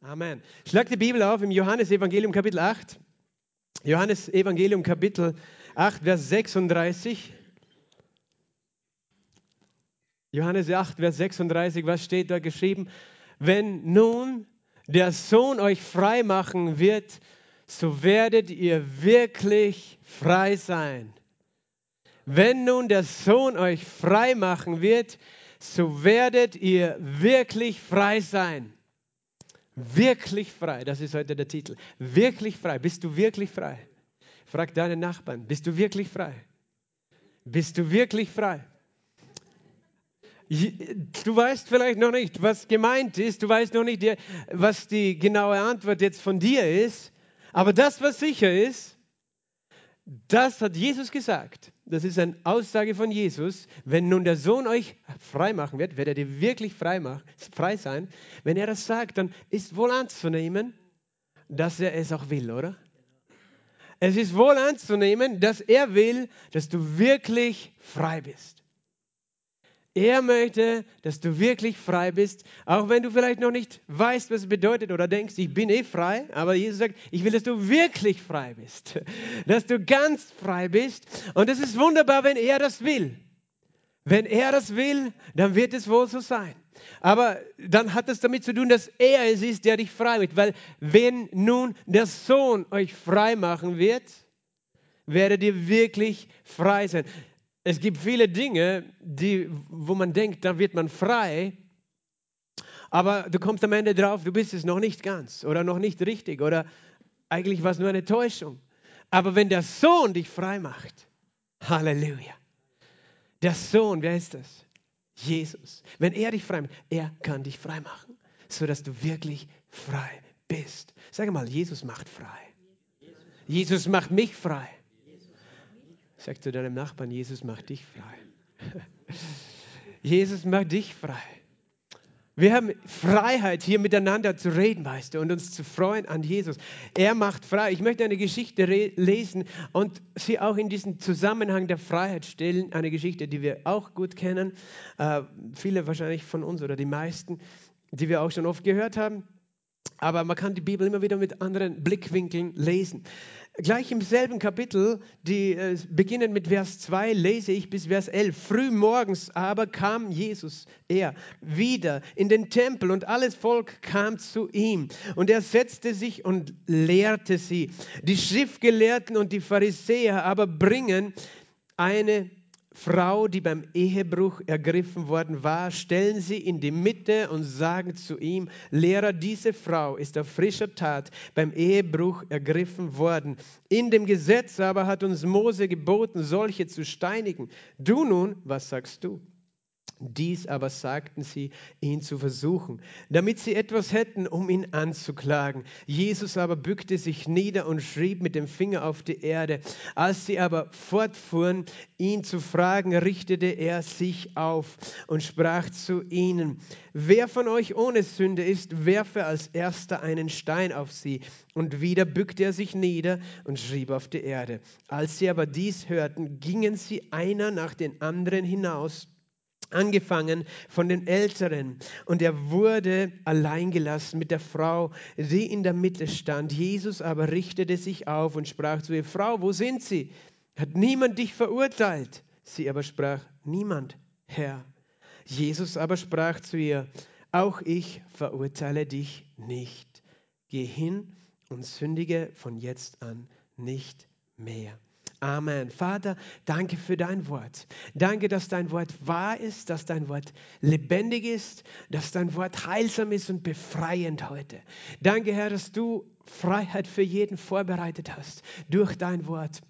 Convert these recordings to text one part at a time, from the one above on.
Amen. Schlag die Bibel auf im Johannes Evangelium Kapitel 8. Johannes Evangelium Kapitel 8, Vers 36. Johannes 8, Vers 36, was steht da geschrieben? Wenn nun der Sohn euch frei machen wird, so werdet ihr wirklich frei sein. Wenn nun der Sohn euch frei machen wird, so werdet ihr wirklich frei sein. Wirklich frei, das ist heute der Titel. Wirklich frei. Bist du wirklich frei? Frag deinen Nachbarn, bist du wirklich frei? Bist du wirklich frei? Du weißt vielleicht noch nicht, was gemeint ist, du weißt noch nicht, was die genaue Antwort jetzt von dir ist, aber das, was sicher ist, das hat Jesus gesagt. Das ist eine Aussage von Jesus. Wenn nun der Sohn euch frei machen wird, werdet ihr wirklich frei, machen, frei sein. Wenn er das sagt, dann ist wohl anzunehmen, dass er es auch will, oder? Es ist wohl anzunehmen, dass er will, dass du wirklich frei bist. Er möchte, dass du wirklich frei bist, auch wenn du vielleicht noch nicht weißt, was es bedeutet oder denkst, ich bin eh frei. Aber Jesus sagt, ich will, dass du wirklich frei bist, dass du ganz frei bist. Und es ist wunderbar, wenn er das will. Wenn er das will, dann wird es wohl so sein. Aber dann hat es damit zu tun, dass er es ist, der dich frei macht. Weil wenn nun der Sohn euch frei machen wird, werdet ihr wirklich frei sein. Es gibt viele Dinge, die, wo man denkt, da wird man frei, aber du kommst am Ende drauf, du bist es noch nicht ganz oder noch nicht richtig oder eigentlich war es nur eine Täuschung. Aber wenn der Sohn dich frei macht, Halleluja. Der Sohn, wer ist das? Jesus. Wenn er dich frei macht, er kann dich frei machen, sodass du wirklich frei bist. Sag mal, Jesus macht frei. Jesus macht mich frei. Sag zu deinem Nachbarn, Jesus macht dich frei. Jesus macht dich frei. Wir haben Freiheit, hier miteinander zu reden, weißt du, und uns zu freuen an Jesus. Er macht frei. Ich möchte eine Geschichte lesen und sie auch in diesen Zusammenhang der Freiheit stellen. Eine Geschichte, die wir auch gut kennen. Äh, viele wahrscheinlich von uns oder die meisten, die wir auch schon oft gehört haben. Aber man kann die Bibel immer wieder mit anderen Blickwinkeln lesen. Gleich im selben Kapitel, die äh, beginnen mit Vers 2, lese ich bis Vers 11. Früh morgens aber kam Jesus, er, wieder in den Tempel und alles Volk kam zu ihm. Und er setzte sich und lehrte sie. Die Schriftgelehrten und die Pharisäer aber bringen eine Frau, die beim Ehebruch ergriffen worden war, stellen sie in die Mitte und sagen zu ihm, Lehrer, diese Frau ist auf frischer Tat beim Ehebruch ergriffen worden. In dem Gesetz aber hat uns Mose geboten, solche zu steinigen. Du nun, was sagst du? Dies aber sagten sie, ihn zu versuchen, damit sie etwas hätten, um ihn anzuklagen. Jesus aber bückte sich nieder und schrieb mit dem Finger auf die Erde. Als sie aber fortfuhren, ihn zu fragen, richtete er sich auf und sprach zu ihnen, wer von euch ohne Sünde ist, werfe als erster einen Stein auf sie. Und wieder bückte er sich nieder und schrieb auf die Erde. Als sie aber dies hörten, gingen sie einer nach den anderen hinaus angefangen von den Älteren. Und er wurde allein gelassen mit der Frau, die in der Mitte stand. Jesus aber richtete sich auf und sprach zu ihr, Frau, wo sind sie? Hat niemand dich verurteilt? Sie aber sprach, niemand, Herr. Jesus aber sprach zu ihr, auch ich verurteile dich nicht. Geh hin und sündige von jetzt an nicht mehr. Amen. Vater, danke für dein Wort. Danke, dass dein Wort wahr ist, dass dein Wort lebendig ist, dass dein Wort heilsam ist und befreiend heute. Danke, Herr, dass du Freiheit für jeden vorbereitet hast durch dein Wort.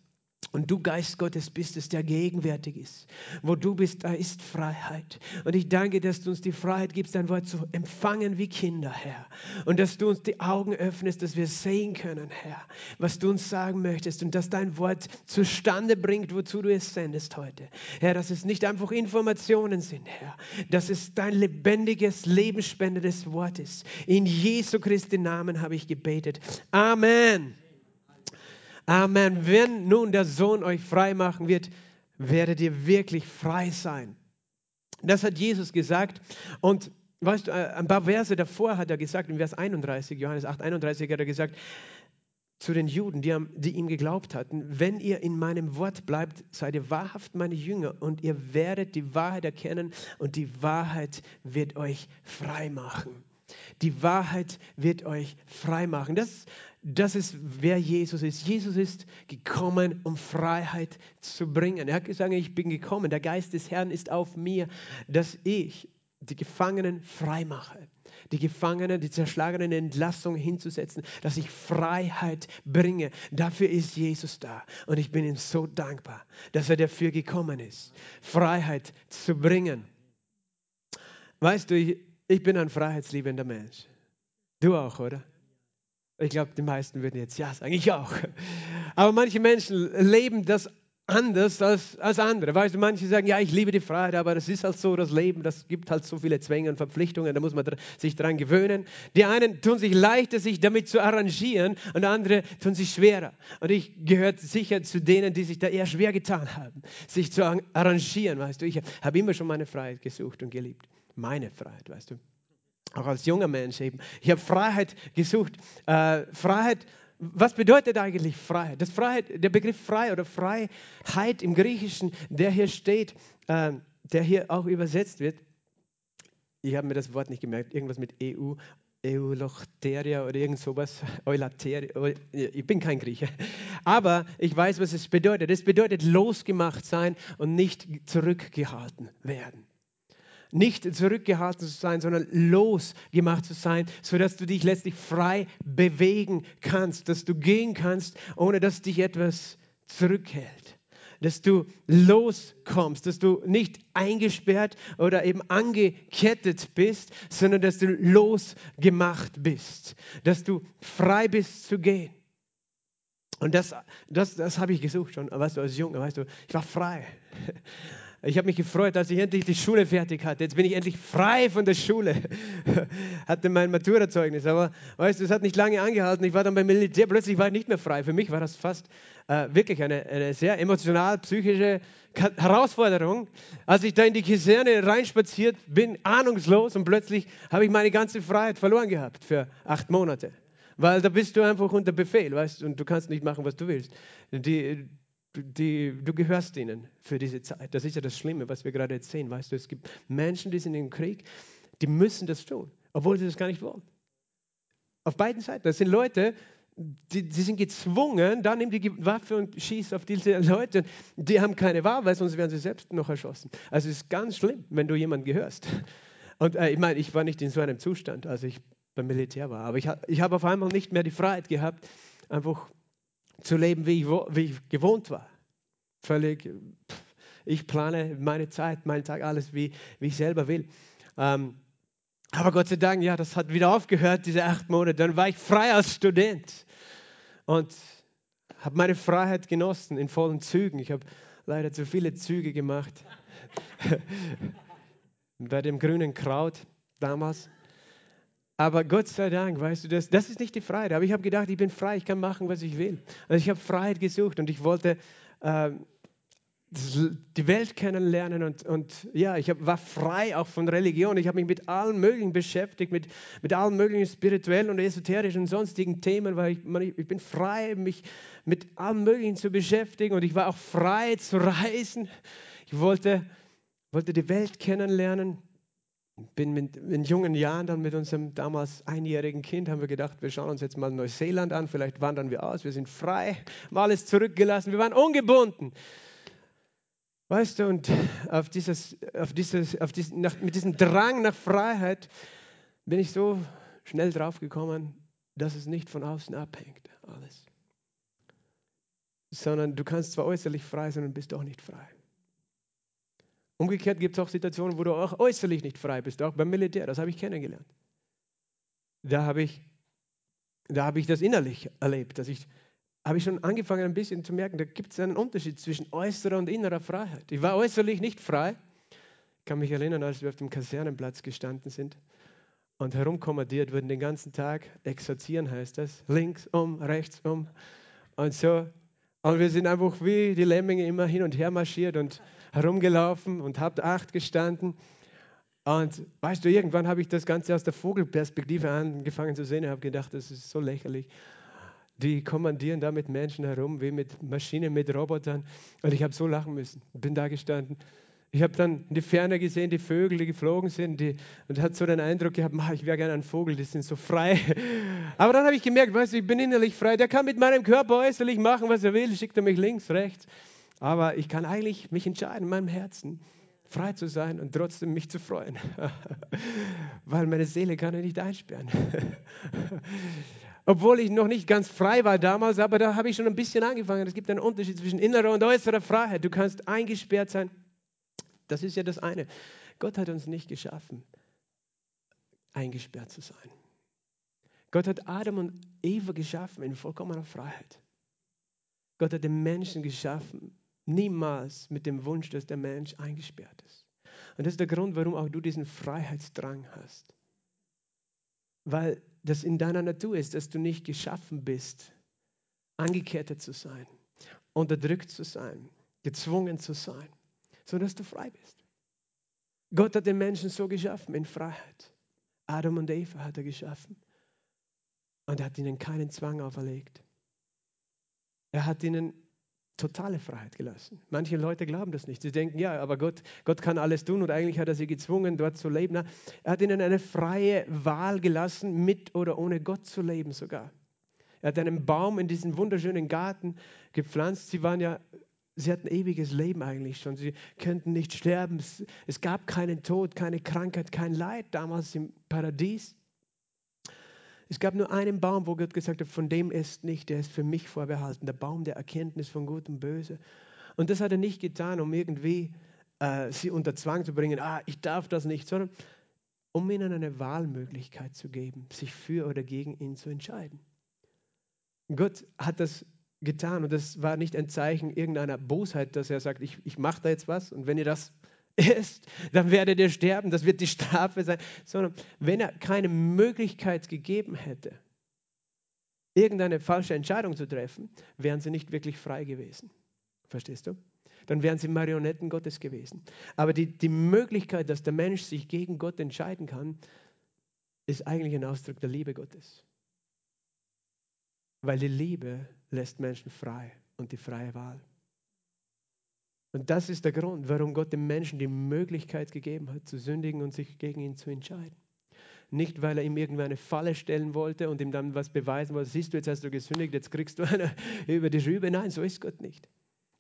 Und du, Geist Gottes, bist es, der gegenwärtig ist. Wo du bist, da ist Freiheit. Und ich danke, dass du uns die Freiheit gibst, dein Wort zu empfangen wie Kinder, Herr. Und dass du uns die Augen öffnest, dass wir sehen können, Herr, was du uns sagen möchtest. Und dass dein Wort zustande bringt, wozu du es sendest heute. Herr, dass es nicht einfach Informationen sind, Herr. Dass es dein lebendiges, lebensspendendes Wort ist. In Jesu Christi Namen habe ich gebetet. Amen. Amen. Wenn nun der Sohn euch frei machen wird, werdet ihr wirklich frei sein. Das hat Jesus gesagt. Und weißt du, äh, ein paar Verse davor hat er gesagt, in Vers 31, Johannes 8, 31 hat er gesagt, zu den Juden, die, die, ihm geglaubt hatten, wenn ihr in meinem Wort bleibt, seid ihr wahrhaft meine Jünger und ihr werdet die Wahrheit erkennen und die Wahrheit wird euch frei machen. Die Wahrheit wird euch frei machen. Das, das ist, wer Jesus ist. Jesus ist gekommen, um Freiheit zu bringen. Er hat gesagt, ich bin gekommen, der Geist des Herrn ist auf mir, dass ich die Gefangenen frei mache die Gefangenen, die Zerschlagenen Entlassung hinzusetzen, dass ich Freiheit bringe. Dafür ist Jesus da. Und ich bin ihm so dankbar, dass er dafür gekommen ist, Freiheit zu bringen. Weißt du, ich, ich bin ein freiheitsliebender Mensch. Du auch, oder? Ich glaube, die meisten würden jetzt ja sagen, ich auch. Aber manche Menschen leben das anders als, als andere. Weißt du, manche sagen, ja, ich liebe die Freiheit, aber das ist halt so das Leben, das gibt halt so viele Zwänge und Verpflichtungen, da muss man sich daran gewöhnen. Die einen tun sich leichter, sich damit zu arrangieren und andere tun sich schwerer. Und ich gehöre sicher zu denen, die sich da eher schwer getan haben, sich zu arrangieren, weißt du. Ich habe immer schon meine Freiheit gesucht und geliebt. Meine Freiheit, weißt du. Auch als junger Mensch eben. Ich habe Freiheit gesucht. Äh, Freiheit was bedeutet eigentlich Freiheit? Das Freiheit, der Begriff frei oder Freiheit im Griechischen, der hier steht, äh, der hier auch übersetzt wird, ich habe mir das Wort nicht gemerkt, irgendwas mit EU, Eulochteria oder irgend sowas, Eulateria, ich bin kein Grieche, aber ich weiß, was es bedeutet. Es bedeutet losgemacht sein und nicht zurückgehalten werden nicht zurückgehalten zu sein, sondern losgemacht zu sein, sodass du dich letztlich frei bewegen kannst, dass du gehen kannst, ohne dass dich etwas zurückhält. Dass du loskommst, dass du nicht eingesperrt oder eben angekettet bist, sondern dass du losgemacht bist, dass du frei bist zu gehen. Und das, das, das habe ich gesucht schon, weißt du, als Junge, weißt du, ich war frei. Ich habe mich gefreut, als ich endlich die Schule fertig hatte. Jetzt bin ich endlich frei von der Schule. hatte mein Maturazeugnis. Aber weißt du, es hat nicht lange angehalten. Ich war dann beim Militär. Plötzlich war ich nicht mehr frei. Für mich war das fast äh, wirklich eine, eine sehr emotional psychische Herausforderung. Als ich da in die Kaserne reinspaziert bin, ahnungslos, und plötzlich habe ich meine ganze Freiheit verloren gehabt für acht Monate. Weil da bist du einfach unter Befehl, weißt du, und du kannst nicht machen, was du willst. Die, die, du gehörst ihnen für diese Zeit. Das ist ja das Schlimme, was wir gerade jetzt sehen. Weißt du, es gibt Menschen, die sind im Krieg, die müssen das tun, obwohl sie das gar nicht wollen. Auf beiden Seiten. Das sind Leute, die, die sind gezwungen, dann nimm die Waffe und schieß auf diese Leute. Die haben keine Wahl, weil sonst werden sie selbst noch erschossen. Also es ist ganz schlimm, wenn du jemanden gehörst. Und äh, ich meine, ich war nicht in so einem Zustand, als ich beim Militär war. Aber ich, ich habe auf einmal nicht mehr die Freiheit gehabt, einfach zu leben, wie ich, wie ich gewohnt war. Völlig, ich plane meine Zeit, meinen Tag, alles, wie, wie ich selber will. Ähm, aber Gott sei Dank, ja, das hat wieder aufgehört, diese acht Monate. Dann war ich frei als Student und habe meine Freiheit genossen in vollen Zügen. Ich habe leider zu viele Züge gemacht. Bei dem grünen Kraut damals. Aber Gott sei Dank, weißt du, das, das ist nicht die Freiheit. Aber ich habe gedacht, ich bin frei, ich kann machen, was ich will. Also ich habe Freiheit gesucht und ich wollte äh, die Welt kennenlernen und, und ja, ich hab, war frei auch von Religion. Ich habe mich mit allen möglichen beschäftigt, mit, mit allen möglichen spirituellen und esoterischen und sonstigen Themen, weil ich, man, ich bin frei, mich mit allem Möglichen zu beschäftigen und ich war auch frei zu reisen. Ich wollte, wollte die Welt kennenlernen bin mit, in jungen Jahren dann mit unserem damals einjährigen Kind, haben wir gedacht, wir schauen uns jetzt mal Neuseeland an, vielleicht wandern wir aus, wir sind frei, haben alles zurückgelassen, wir waren ungebunden. Weißt du, und auf dieses, auf dieses, auf diesen, nach, mit diesem Drang nach Freiheit bin ich so schnell drauf gekommen, dass es nicht von außen abhängt, alles. Sondern du kannst zwar äußerlich frei sein und bist doch nicht frei. Umgekehrt gibt es auch Situationen, wo du auch äußerlich nicht frei bist, auch beim Militär. Das habe ich kennengelernt. Da habe ich, da habe ich das innerlich erlebt, dass ich habe ich schon angefangen ein bisschen zu merken, da gibt es einen Unterschied zwischen äußerer und innerer Freiheit. Ich war äußerlich nicht frei. Ich kann mich erinnern, als wir auf dem Kasernenplatz gestanden sind und herumkommandiert wurden den ganzen Tag. Exerzieren heißt das. Links um, rechts um und so. Und wir sind einfach wie die Lemminge immer hin und her marschiert und herumgelaufen und habt acht gestanden. Und weißt du, irgendwann habe ich das Ganze aus der Vogelperspektive angefangen zu sehen und habe gedacht, das ist so lächerlich. Die kommandieren da mit Menschen herum, wie mit Maschinen, mit Robotern. Und ich habe so lachen müssen. Bin da gestanden. Ich habe dann in die Ferne gesehen, die Vögel, die geflogen sind, die, und hatte so den Eindruck gehabt, ich wäre gerne ein Vogel, die sind so frei. Aber dann habe ich gemerkt, weißt du, ich bin innerlich frei. Der kann mit meinem Körper äußerlich machen, was er will, schickt er mich links, rechts. Aber ich kann eigentlich mich entscheiden in meinem Herzen, frei zu sein und trotzdem mich zu freuen. Weil meine Seele kann er nicht einsperren. Obwohl ich noch nicht ganz frei war damals, aber da habe ich schon ein bisschen angefangen. Es gibt einen Unterschied zwischen innerer und äußerer Freiheit. Du kannst eingesperrt sein. Das ist ja das eine. Gott hat uns nicht geschaffen, eingesperrt zu sein. Gott hat Adam und Eva geschaffen in vollkommener Freiheit. Gott hat den Menschen geschaffen, niemals mit dem Wunsch, dass der Mensch eingesperrt ist. Und das ist der Grund, warum auch du diesen Freiheitsdrang hast. Weil das in deiner Natur ist, dass du nicht geschaffen bist, angekettet zu sein, unterdrückt zu sein, gezwungen zu sein, sondern dass du frei bist. Gott hat den Menschen so geschaffen, in Freiheit. Adam und Eva hat er geschaffen. Und er hat ihnen keinen Zwang auferlegt. Er hat ihnen totale Freiheit gelassen. Manche Leute glauben das nicht. Sie denken, ja, aber Gott, Gott kann alles tun und eigentlich hat er sie gezwungen, dort zu leben. Er hat ihnen eine freie Wahl gelassen, mit oder ohne Gott zu leben sogar. Er hat einen Baum in diesen wunderschönen Garten gepflanzt. Sie waren ja, sie hatten ewiges Leben eigentlich schon. Sie könnten nicht sterben. Es gab keinen Tod, keine Krankheit, kein Leid damals im Paradies. Es gab nur einen Baum, wo Gott gesagt hat, von dem ist nicht, der ist für mich vorbehalten, der Baum der Erkenntnis von Gut und Böse. Und das hat er nicht getan, um irgendwie äh, sie unter Zwang zu bringen, ah, ich darf das nicht, sondern um ihnen eine Wahlmöglichkeit zu geben, sich für oder gegen ihn zu entscheiden. Gott hat das getan und das war nicht ein Zeichen irgendeiner Bosheit, dass er sagt, ich, ich mache da jetzt was und wenn ihr das ist, dann werdet ihr sterben, das wird die Strafe sein, sondern wenn er keine Möglichkeit gegeben hätte, irgendeine falsche Entscheidung zu treffen, wären sie nicht wirklich frei gewesen. Verstehst du? Dann wären sie Marionetten Gottes gewesen. Aber die, die Möglichkeit, dass der Mensch sich gegen Gott entscheiden kann, ist eigentlich ein Ausdruck der Liebe Gottes. Weil die Liebe lässt Menschen frei und die freie Wahl. Und das ist der Grund, warum Gott dem Menschen die Möglichkeit gegeben hat, zu sündigen und sich gegen ihn zu entscheiden. Nicht, weil er ihm irgendwo eine Falle stellen wollte und ihm dann was beweisen wollte. Siehst du, jetzt hast du gesündigt, jetzt kriegst du eine über die Rübe. Nein, so ist Gott nicht.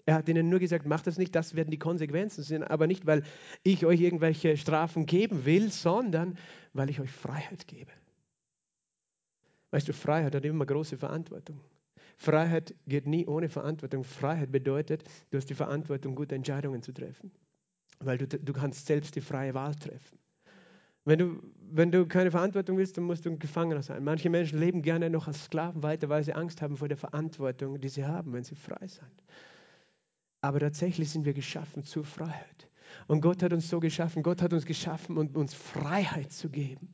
Er hat ihnen nur gesagt, macht das nicht, das werden die Konsequenzen sein. Aber nicht, weil ich euch irgendwelche Strafen geben will, sondern weil ich euch Freiheit gebe. Weißt du, Freiheit hat immer große Verantwortung. Freiheit geht nie ohne Verantwortung. Freiheit bedeutet, du hast die Verantwortung, gute Entscheidungen zu treffen. Weil du, du kannst selbst die freie Wahl treffen. Wenn du, wenn du keine Verantwortung willst, dann musst du ein Gefangener sein. Manche Menschen leben gerne noch als Sklaven weiter, weil sie Angst haben vor der Verantwortung, die sie haben, wenn sie frei sind. Aber tatsächlich sind wir geschaffen zur Freiheit. Und Gott hat uns so geschaffen. Gott hat uns geschaffen, um uns Freiheit zu geben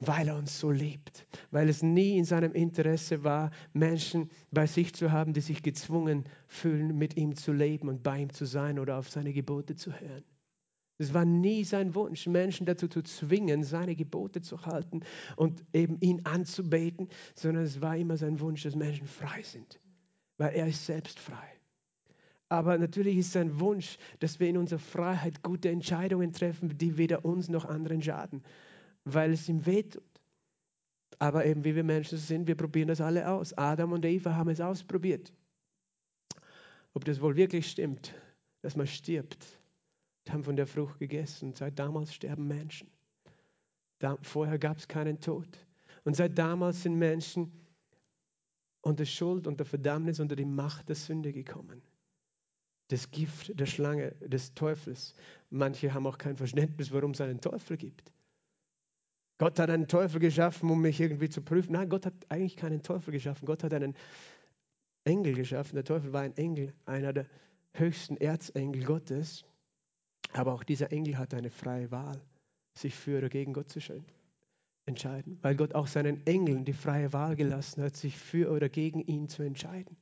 weil er uns so liebt, weil es nie in seinem Interesse war, Menschen bei sich zu haben, die sich gezwungen fühlen, mit ihm zu leben und bei ihm zu sein oder auf seine Gebote zu hören. Es war nie sein Wunsch, Menschen dazu zu zwingen, seine Gebote zu halten und eben ihn anzubeten, sondern es war immer sein Wunsch, dass Menschen frei sind, weil er ist selbst frei. Aber natürlich ist sein Wunsch, dass wir in unserer Freiheit gute Entscheidungen treffen, die weder uns noch anderen schaden weil es ihm wehtut. Aber eben wie wir Menschen sind, wir probieren das alle aus. Adam und Eva haben es ausprobiert. Ob das wohl wirklich stimmt, dass man stirbt, die haben von der Frucht gegessen. Seit damals sterben Menschen. Da, vorher gab es keinen Tod. Und seit damals sind Menschen unter Schuld, unter Verdammnis, unter die Macht der Sünde gekommen. Das Gift der Schlange, des Teufels. Manche haben auch kein Verständnis, warum es einen Teufel gibt. Gott hat einen Teufel geschaffen, um mich irgendwie zu prüfen. Nein, Gott hat eigentlich keinen Teufel geschaffen. Gott hat einen Engel geschaffen. Der Teufel war ein Engel, einer der höchsten Erzengel Gottes. Aber auch dieser Engel hat eine freie Wahl, sich für oder gegen Gott zu entscheiden. Weil Gott auch seinen Engeln die freie Wahl gelassen hat, sich für oder gegen ihn zu entscheiden.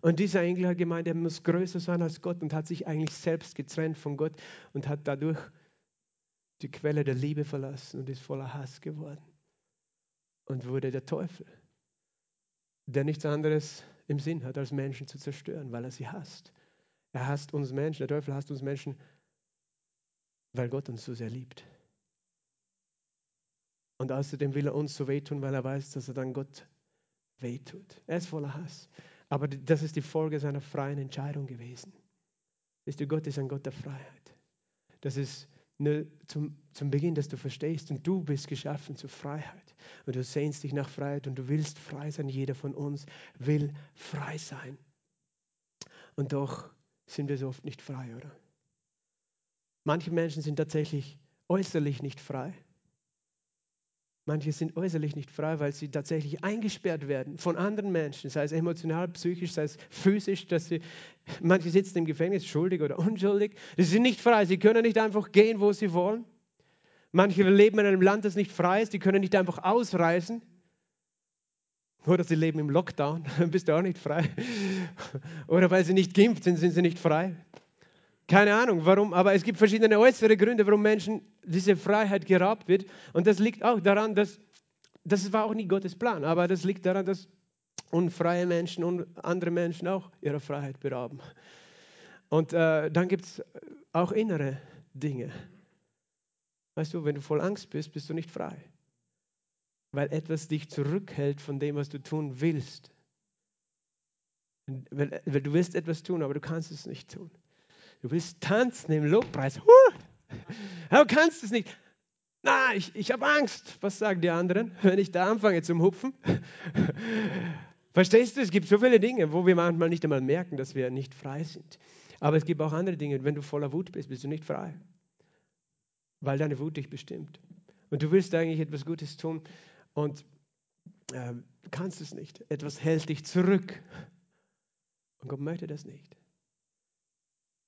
Und dieser Engel hat gemeint, er muss größer sein als Gott und hat sich eigentlich selbst getrennt von Gott und hat dadurch die Quelle der Liebe verlassen und ist voller Hass geworden und wurde der Teufel, der nichts anderes im Sinn hat, als Menschen zu zerstören, weil er sie hasst. Er hasst uns Menschen, der Teufel hasst uns Menschen, weil Gott uns so sehr liebt. Und außerdem will er uns so wehtun, weil er weiß, dass er dann Gott wehtut. Er ist voller Hass. Aber das ist die Folge seiner freien Entscheidung gewesen. Wisst du, Gott ist ein Gott der Freiheit. Das ist nur zum, zum Beginn, dass du verstehst. Und du bist geschaffen zur Freiheit. Und du sehnst dich nach Freiheit und du willst frei sein. Jeder von uns will frei sein. Und doch sind wir so oft nicht frei, oder? Manche Menschen sind tatsächlich äußerlich nicht frei. Manche sind äußerlich nicht frei, weil sie tatsächlich eingesperrt werden von anderen Menschen, sei es emotional, psychisch, sei es physisch. Dass sie, manche sitzen im Gefängnis, schuldig oder unschuldig. Sie sind nicht frei, sie können nicht einfach gehen, wo sie wollen. Manche leben in einem Land, das nicht frei ist, die können nicht einfach ausreisen. Oder sie leben im Lockdown, dann bist du auch nicht frei. Oder weil sie nicht geimpft sind, sind sie nicht frei. Keine Ahnung, warum, aber es gibt verschiedene äußere Gründe, warum Menschen diese Freiheit geraubt wird. Und das liegt auch daran, dass das war auch nicht Gottes Plan, aber das liegt daran, dass unfreie Menschen und andere Menschen auch ihre Freiheit berauben. Und äh, dann gibt es auch innere Dinge. Weißt du, wenn du voll Angst bist, bist du nicht frei. Weil etwas dich zurückhält von dem, was du tun willst. Weil, weil du willst etwas tun, aber du kannst es nicht tun. Du willst tanzen im Lobpreis. Huh! Aber kannst es nicht. Na, ich, ich habe Angst. Was sagen die anderen, wenn ich da anfange zum Hupfen? Verstehst du? Es gibt so viele Dinge, wo wir manchmal nicht einmal merken, dass wir nicht frei sind. Aber es gibt auch andere Dinge. Wenn du voller Wut bist, bist du nicht frei. Weil deine Wut dich bestimmt. Und du willst eigentlich etwas Gutes tun und äh, kannst es nicht. Etwas hält dich zurück. Und Gott möchte das nicht.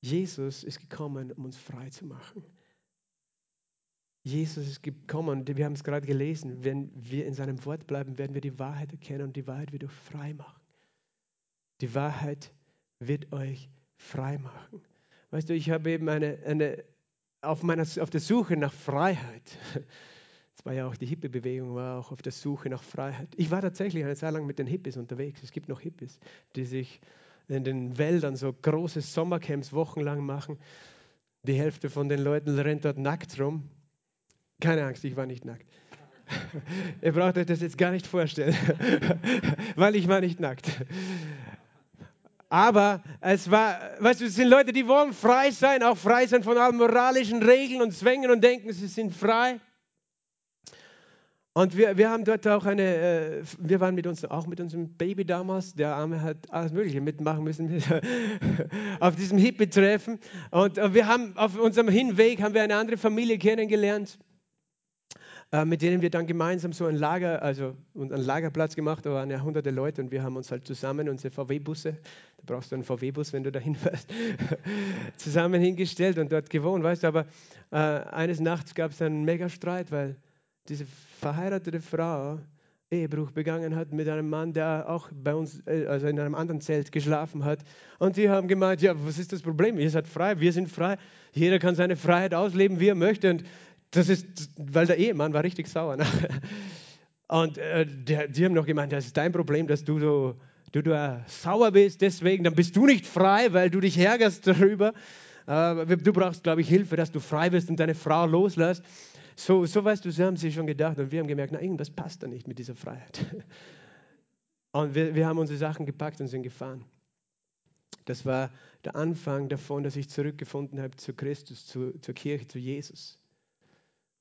Jesus ist gekommen, um uns frei zu machen. Jesus ist gekommen, wir haben es gerade gelesen, wenn wir in seinem Wort bleiben, werden wir die Wahrheit erkennen und die Wahrheit wird euch frei machen. Die Wahrheit wird euch frei machen. Weißt du, ich habe eben eine, eine auf, meiner, auf der Suche nach Freiheit, das war ja auch die Hippie-Bewegung, war auch auf der Suche nach Freiheit. Ich war tatsächlich eine Zeit lang mit den Hippies unterwegs. Es gibt noch Hippies, die sich in den Wäldern so große Sommercamps wochenlang machen. Die Hälfte von den Leuten rennt dort nackt rum. Keine Angst, ich war nicht nackt. Ihr braucht euch das jetzt gar nicht vorstellen, weil ich war nicht nackt. Aber es war, weißt du, es sind Leute, die wollen frei sein, auch frei sein von allen moralischen Regeln und Zwängen und denken, sie sind frei. Und wir, wir haben dort auch eine, äh, wir waren mit uns, auch mit unserem Baby damals, der Arme hat alles Mögliche mitmachen müssen auf diesem Hippie-Treffen. Und wir haben auf unserem Hinweg haben wir eine andere Familie kennengelernt, äh, mit denen wir dann gemeinsam so ein Lager, also einen Lagerplatz gemacht, da waren ja hunderte Leute und wir haben uns halt zusammen unsere VW-Busse, da brauchst du einen VW-Bus, wenn du dahin fährst, zusammen hingestellt und dort gewohnt, weißt du, aber äh, eines Nachts gab es einen Megastreit, weil diese verheiratete Frau Ehebruch begangen hat mit einem Mann, der auch bei uns, äh, also in einem anderen Zelt geschlafen hat. Und die haben gemeint, ja, was ist das Problem? Ihr seid frei, wir sind frei. Jeder kann seine Freiheit ausleben, wie er möchte. Und das ist, weil der Ehemann war richtig sauer. Ne? Und äh, der, die haben noch gemeint, das ist dein Problem, dass du so du, du sauer bist, deswegen, dann bist du nicht frei, weil du dich ärgerst darüber. Äh, du brauchst, glaube ich, Hilfe, dass du frei bist und deine Frau loslässt. So, so weißt du, so haben sie schon gedacht und wir haben gemerkt, na, irgendwas passt da nicht mit dieser Freiheit. Und wir, wir haben unsere Sachen gepackt und sind gefahren. Das war der Anfang davon, dass ich zurückgefunden habe zu Christus, zu, zur Kirche, zu Jesus.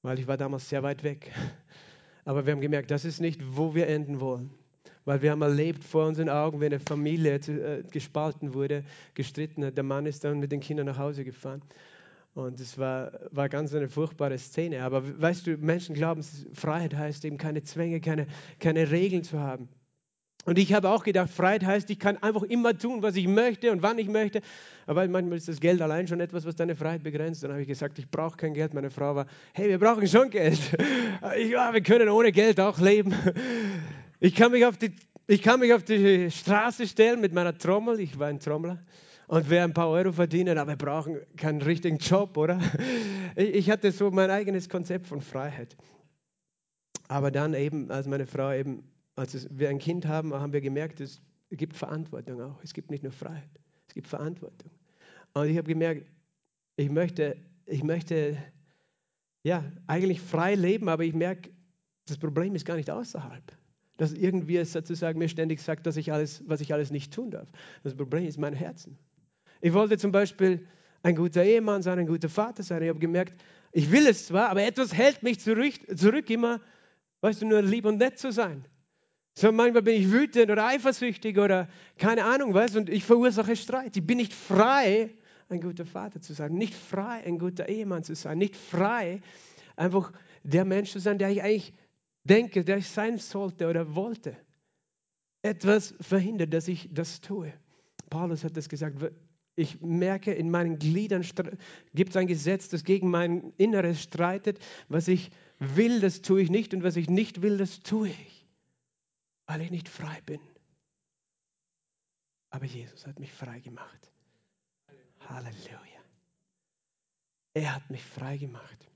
Weil ich war damals sehr weit weg. Aber wir haben gemerkt, das ist nicht, wo wir enden wollen. Weil wir haben erlebt vor unseren Augen, wie eine Familie äh, gespalten wurde, gestritten hat. Der Mann ist dann mit den Kindern nach Hause gefahren. Und es war, war ganz eine furchtbare Szene. Aber weißt du, Menschen glauben, Freiheit heißt eben keine Zwänge, keine, keine Regeln zu haben. Und ich habe auch gedacht, Freiheit heißt, ich kann einfach immer tun, was ich möchte und wann ich möchte. Aber manchmal ist das Geld allein schon etwas, was deine Freiheit begrenzt. Dann habe ich gesagt, ich brauche kein Geld. Meine Frau war, hey, wir brauchen schon Geld. Ich, ja, wir können ohne Geld auch leben. Ich kann mich auf die, ich kann mich auf die Straße stellen mit meiner Trommel. Ich war ein Trommler und wer ein paar Euro verdienen, aber wir brauchen keinen richtigen Job, oder? Ich hatte so mein eigenes Konzept von Freiheit. Aber dann eben, als meine Frau eben, als wir ein Kind haben, haben wir gemerkt, es gibt Verantwortung auch. Es gibt nicht nur Freiheit, es gibt Verantwortung. Und ich habe gemerkt, ich möchte, ich möchte ja eigentlich frei leben, aber ich merke, das Problem ist gar nicht außerhalb. Dass irgendwie es sozusagen mir ständig sagt, dass ich alles, was ich alles nicht tun darf. Das Problem ist mein Herzen. Ich wollte zum Beispiel ein guter Ehemann sein, ein guter Vater sein. Ich habe gemerkt, ich will es zwar, aber etwas hält mich zurück, zurück immer, weißt du, nur lieb und nett zu sein. So manchmal bin ich wütend oder eifersüchtig oder keine Ahnung was und ich verursache Streit. Ich bin nicht frei, ein guter Vater zu sein, nicht frei, ein guter Ehemann zu sein, nicht frei, einfach der Mensch zu sein, der ich eigentlich denke, der ich sein sollte oder wollte. Etwas verhindert, dass ich das tue. Paulus hat das gesagt, ich merke, in meinen Gliedern gibt es ein Gesetz, das gegen mein Inneres streitet. Was ich will, das tue ich nicht und was ich nicht will, das tue ich, weil ich nicht frei bin. Aber Jesus hat mich frei gemacht. Halleluja. Er hat mich frei gemacht.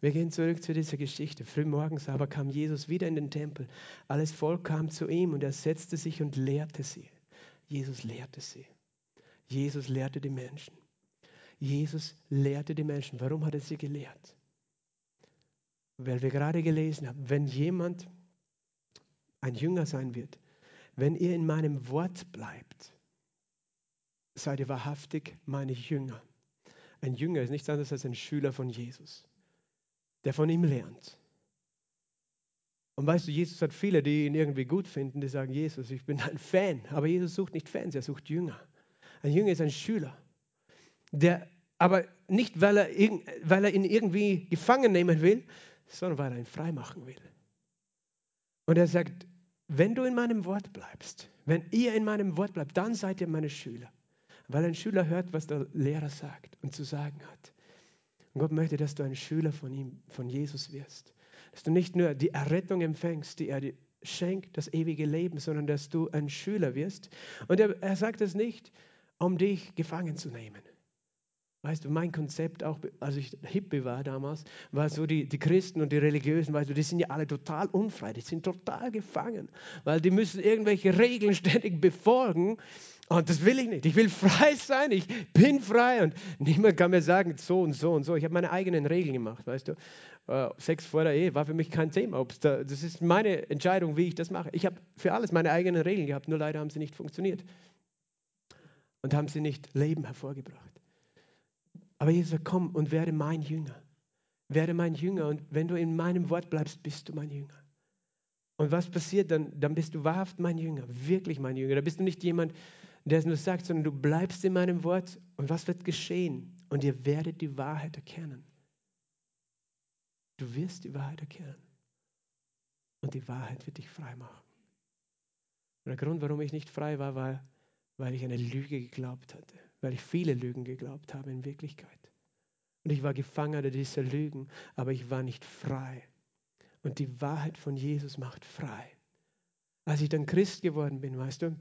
Wir gehen zurück zu dieser Geschichte. Frühmorgens aber kam Jesus wieder in den Tempel. Alles Volk kam zu ihm und er setzte sich und lehrte sie. Jesus lehrte sie. Jesus lehrte die Menschen. Jesus lehrte die Menschen. Warum hat er sie gelehrt? Weil wir gerade gelesen haben, wenn jemand ein Jünger sein wird, wenn ihr in meinem Wort bleibt, seid ihr wahrhaftig meine Jünger. Ein Jünger ist nichts anderes als ein Schüler von Jesus, der von ihm lernt. Und weißt du, Jesus hat viele, die ihn irgendwie gut finden, die sagen, Jesus, ich bin ein Fan. Aber Jesus sucht nicht Fans, er sucht Jünger. Ein Jünger ist ein Schüler, der aber nicht, weil er, weil er ihn irgendwie gefangen nehmen will, sondern weil er ihn frei machen will. Und er sagt, wenn du in meinem Wort bleibst, wenn ihr in meinem Wort bleibt, dann seid ihr meine Schüler. Weil ein Schüler hört, was der Lehrer sagt und zu sagen hat. Und Gott möchte, dass du ein Schüler von ihm, von Jesus wirst. Dass du nicht nur die Errettung empfängst, die er dir schenkt, das ewige Leben, sondern dass du ein Schüler wirst. Und er, er sagt es nicht, um dich gefangen zu nehmen. Weißt du, mein Konzept, auch als ich Hippie war damals, war so, die, die Christen und die Religiösen, weißt du, die sind ja alle total unfrei, die sind total gefangen, weil die müssen irgendwelche Regeln ständig befolgen. Und das will ich nicht. Ich will frei sein, ich bin frei und niemand kann mir sagen, so und so und so. Ich habe meine eigenen Regeln gemacht, weißt du. Uh, Sex vor der Ehe war für mich kein Thema. Da, das ist meine Entscheidung, wie ich das mache. Ich habe für alles meine eigenen Regeln gehabt, nur leider haben sie nicht funktioniert und haben sie nicht Leben hervorgebracht. Aber Jesus sagt, komm und werde mein Jünger. Werde mein Jünger und wenn du in meinem Wort bleibst, bist du mein Jünger. Und was passiert dann? Dann bist du wahrhaft mein Jünger, wirklich mein Jünger. Da bist du nicht jemand, der es nur sagt, sondern du bleibst in meinem Wort. Und was wird geschehen? Und ihr werdet die Wahrheit erkennen. Du wirst die Wahrheit erkennen. Und die Wahrheit wird dich frei machen. Und der Grund, warum ich nicht frei war, war, weil ich eine Lüge geglaubt hatte, weil ich viele Lügen geglaubt habe in Wirklichkeit. Und ich war Gefangener dieser Lügen, aber ich war nicht frei. Und die Wahrheit von Jesus macht frei. Als ich dann Christ geworden bin, weißt du,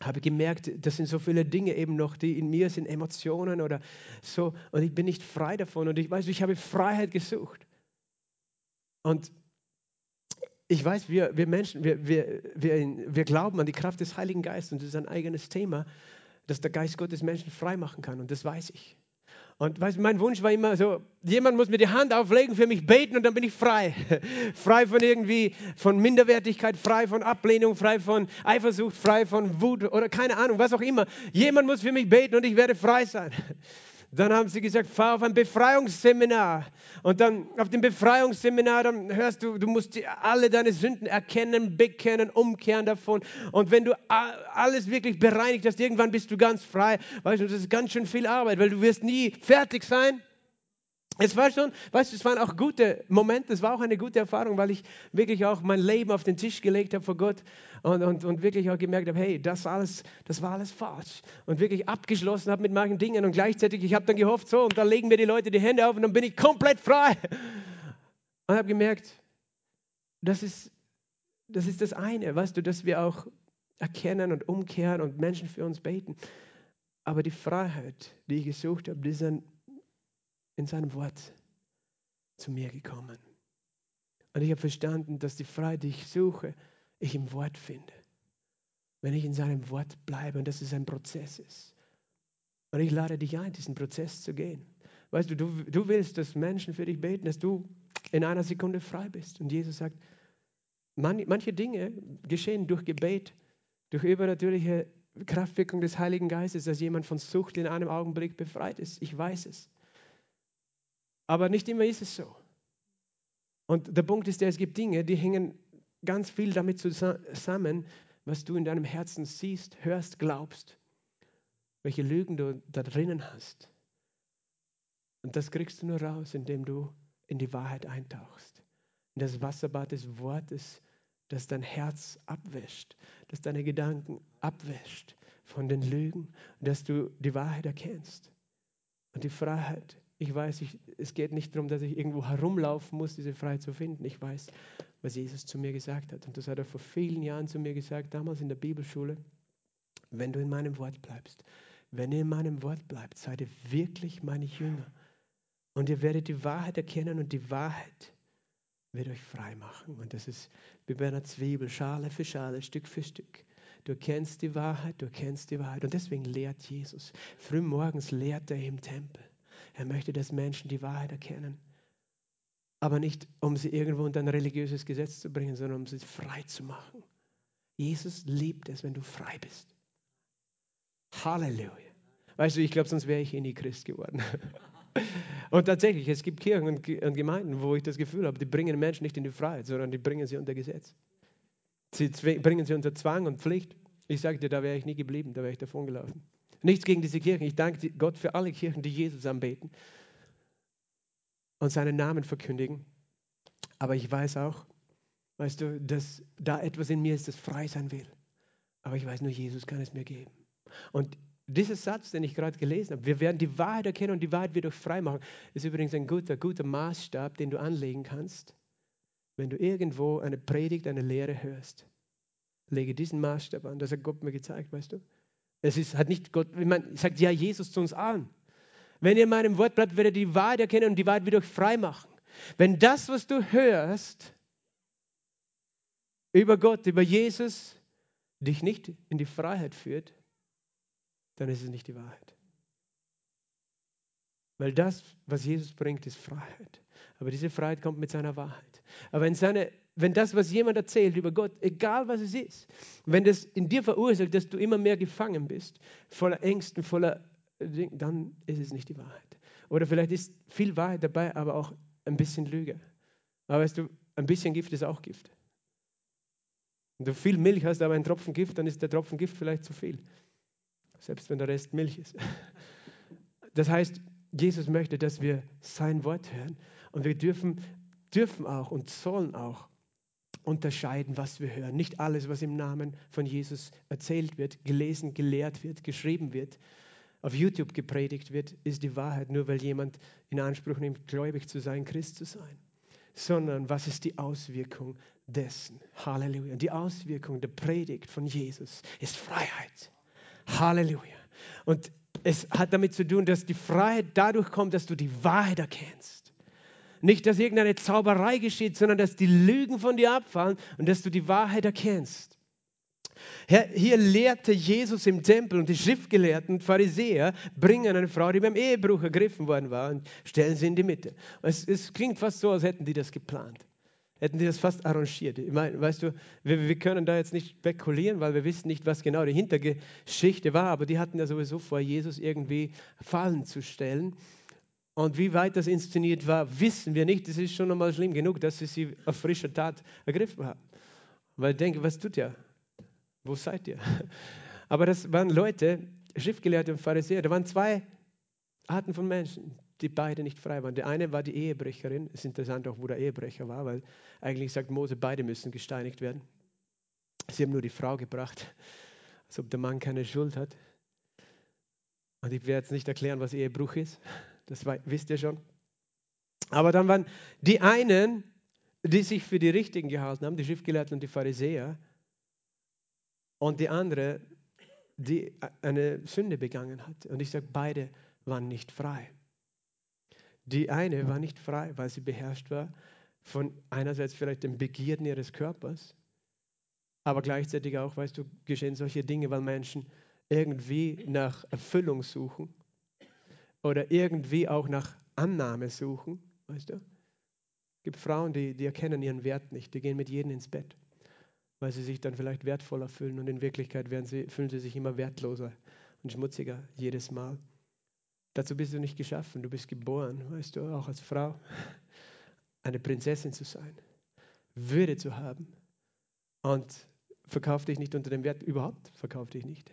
habe ich gemerkt, das sind so viele Dinge eben noch, die in mir sind, Emotionen oder so. Und ich bin nicht frei davon. Und ich weiß, ich habe Freiheit gesucht. Und ich weiß, wir, wir Menschen, wir, wir, wir, wir glauben an die Kraft des Heiligen Geistes und das ist ein eigenes Thema, dass der Geist Gottes Menschen frei machen kann und das weiß ich. Und weißt, mein Wunsch war immer so, jemand muss mir die Hand auflegen, für mich beten und dann bin ich frei. frei von irgendwie, von Minderwertigkeit, frei von Ablehnung, frei von Eifersucht, frei von Wut oder keine Ahnung, was auch immer. Jemand muss für mich beten und ich werde frei sein. Dann haben sie gesagt, fahr auf ein Befreiungsseminar. Und dann auf dem Befreiungsseminar, dann hörst du, du musst alle deine Sünden erkennen, bekennen, umkehren davon. Und wenn du alles wirklich bereinigt hast, irgendwann bist du ganz frei. Weißt du, das ist ganz schön viel Arbeit, weil du wirst nie fertig sein. Es war schon, weißt du, es waren auch gute Momente, es war auch eine gute Erfahrung, weil ich wirklich auch mein Leben auf den Tisch gelegt habe vor Gott und, und, und wirklich auch gemerkt habe, hey, das, alles, das war alles falsch. Und wirklich abgeschlossen habe mit manchen Dingen und gleichzeitig, ich habe dann gehofft, so, und dann legen mir die Leute die Hände auf und dann bin ich komplett frei. Und habe gemerkt, das ist, das ist das eine, weißt du, dass wir auch erkennen und umkehren und Menschen für uns beten. Aber die Freiheit, die ich gesucht habe, die ist in seinem Wort zu mir gekommen. Und ich habe verstanden, dass die Freiheit, die ich suche, ich im Wort finde. Wenn ich in seinem Wort bleibe und dass es ein Prozess ist. Und ich lade dich ein, diesen Prozess zu gehen. Weißt du, du, du willst, dass Menschen für dich beten, dass du in einer Sekunde frei bist. Und Jesus sagt, man, manche Dinge geschehen durch Gebet, durch übernatürliche Kraftwirkung des Heiligen Geistes, dass jemand von Sucht in einem Augenblick befreit ist. Ich weiß es. Aber nicht immer ist es so. Und der Punkt ist es gibt Dinge, die hängen ganz viel damit zusammen, was du in deinem Herzen siehst, hörst, glaubst, welche Lügen du da drinnen hast. Und das kriegst du nur raus, indem du in die Wahrheit eintauchst. In das Wasserbad des Wortes, das dein Herz abwäscht, das deine Gedanken abwäscht von den Lügen, dass du die Wahrheit erkennst. Und die Freiheit, ich weiß, ich, es geht nicht darum, dass ich irgendwo herumlaufen muss, diese Freiheit zu finden. Ich weiß, was Jesus zu mir gesagt hat. Und das hat er vor vielen Jahren zu mir gesagt, damals in der Bibelschule. Wenn du in meinem Wort bleibst, wenn ihr in meinem Wort bleibt, seid ihr wirklich meine Jünger. Und ihr werdet die Wahrheit erkennen und die Wahrheit wird euch frei machen. Und das ist wie bei einer Zwiebel, Schale für Schale, Stück für Stück. Du kennst die Wahrheit, du kennst die Wahrheit. Und deswegen lehrt Jesus. Frühmorgens lehrt er im Tempel. Er möchte, dass Menschen die Wahrheit erkennen. Aber nicht, um sie irgendwo unter ein religiöses Gesetz zu bringen, sondern um sie frei zu machen. Jesus liebt es, wenn du frei bist. Halleluja. Weißt du, ich glaube, sonst wäre ich eh nie Christ geworden. Und tatsächlich, es gibt Kirchen und Gemeinden, wo ich das Gefühl habe, die bringen Menschen nicht in die Freiheit, sondern die bringen sie unter Gesetz. Sie bringen sie unter Zwang und Pflicht. Ich sage dir, da wäre ich nie geblieben, da wäre ich davon gelaufen. Nichts gegen diese Kirchen. Ich danke Gott für alle Kirchen, die Jesus anbeten und seinen Namen verkündigen. Aber ich weiß auch, weißt du, dass da etwas in mir ist, das frei sein will. Aber ich weiß nur, Jesus kann es mir geben. Und dieser Satz, den ich gerade gelesen habe, wir werden die Wahrheit erkennen und die Wahrheit wird euch frei machen, ist übrigens ein guter, guter Maßstab, den du anlegen kannst, wenn du irgendwo eine Predigt, eine Lehre hörst. Lege diesen Maßstab an. Das hat Gott mir gezeigt, weißt du? Es ist, hat nicht Gott, ich meine, sagt ja Jesus zu uns allen. Wenn ihr in meinem Wort bleibt, werdet ihr die Wahrheit erkennen und die Wahrheit wird euch frei machen. Wenn das, was du hörst, über Gott, über Jesus, dich nicht in die Freiheit führt, dann ist es nicht die Wahrheit. Weil das, was Jesus bringt, ist Freiheit. Aber diese Freiheit kommt mit seiner Wahrheit. Aber wenn, seine, wenn das, was jemand erzählt über Gott, egal was es ist, wenn das in dir verursacht, dass du immer mehr gefangen bist, voller Ängsten, voller Dinge, dann ist es nicht die Wahrheit. Oder vielleicht ist viel Wahrheit dabei, aber auch ein bisschen Lüge. Aber weißt du, ein bisschen Gift ist auch Gift. Wenn du viel Milch hast, aber ein Tropfen Gift, dann ist der Tropfen Gift vielleicht zu viel selbst wenn der Rest Milch ist. Das heißt, Jesus möchte, dass wir sein Wort hören und wir dürfen, dürfen auch und sollen auch unterscheiden, was wir hören. Nicht alles, was im Namen von Jesus erzählt wird, gelesen, gelehrt wird, geschrieben wird, auf YouTube gepredigt wird, ist die Wahrheit, nur weil jemand in Anspruch nimmt, gläubig zu sein, Christ zu sein. Sondern was ist die Auswirkung dessen? Halleluja. Die Auswirkung der Predigt von Jesus ist Freiheit. Halleluja. Und es hat damit zu tun, dass die Freiheit dadurch kommt, dass du die Wahrheit erkennst. Nicht, dass irgendeine Zauberei geschieht, sondern dass die Lügen von dir abfallen und dass du die Wahrheit erkennst. Hier lehrte Jesus im Tempel und die Schriftgelehrten, Pharisäer, bringen eine Frau, die beim Ehebruch ergriffen worden war und stellen sie in die Mitte. Es, es klingt fast so, als hätten die das geplant hätten die das fast arrangiert. Ich meine, weißt du, wir, wir, können da jetzt nicht spekulieren, weil wir wissen nicht, was genau die Hintergeschichte war, aber die hatten ja sowieso vor, Jesus irgendwie Fallen zu stellen. Und wie weit das inszeniert war, wissen wir nicht. Es ist schon einmal schlimm genug, dass sie sie auf frischer Tat ergriffen haben. Weil ich denke, was tut ihr? Wo seid ihr? Aber das waren Leute, Schriftgelehrte und Pharisäer. Da waren zwei Arten von Menschen die beide nicht frei waren. Der eine war die Ehebrecherin. Es ist interessant auch, wo der Ehebrecher war, weil eigentlich sagt Mose, beide müssen gesteinigt werden. Sie haben nur die Frau gebracht, als ob der Mann keine Schuld hat. Und ich werde jetzt nicht erklären, was Ehebruch ist. Das wisst ihr schon. Aber dann waren die einen, die sich für die Richtigen gehalten haben, die Schriftgelehrten und die Pharisäer. Und die anderen, die eine Sünde begangen hat. Und ich sage, beide waren nicht frei. Die eine war nicht frei, weil sie beherrscht war von einerseits vielleicht den Begierden ihres Körpers, aber gleichzeitig auch, weißt du, geschehen solche Dinge, weil Menschen irgendwie nach Erfüllung suchen oder irgendwie auch nach Annahme suchen, weißt du. Es gibt Frauen, die, die erkennen ihren Wert nicht, die gehen mit jedem ins Bett, weil sie sich dann vielleicht wertvoller fühlen und in Wirklichkeit sie, fühlen sie sich immer wertloser und schmutziger jedes Mal. Dazu bist du nicht geschaffen, du bist geboren, weißt du, auch als Frau, eine Prinzessin zu sein, Würde zu haben und verkauf dich nicht unter dem Wert, überhaupt verkauf dich nicht.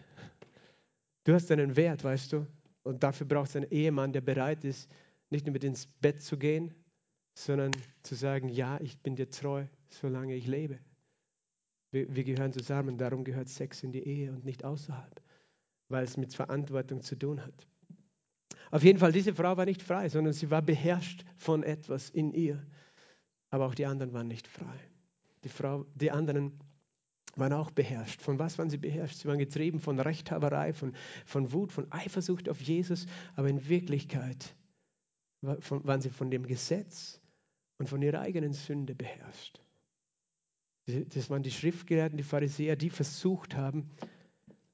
Du hast einen Wert, weißt du, und dafür braucht es einen Ehemann, der bereit ist, nicht nur mit ins Bett zu gehen, sondern zu sagen, ja, ich bin dir treu, solange ich lebe. Wir, wir gehören zusammen, darum gehört Sex in die Ehe und nicht außerhalb, weil es mit Verantwortung zu tun hat. Auf jeden Fall, diese Frau war nicht frei, sondern sie war beherrscht von etwas in ihr. Aber auch die anderen waren nicht frei. Die, Frau, die anderen waren auch beherrscht. Von was waren sie beherrscht? Sie waren getrieben von Rechthaberei, von, von Wut, von Eifersucht auf Jesus. Aber in Wirklichkeit waren sie von dem Gesetz und von ihrer eigenen Sünde beherrscht. Das waren die Schriftgelehrten, die Pharisäer, die versucht haben,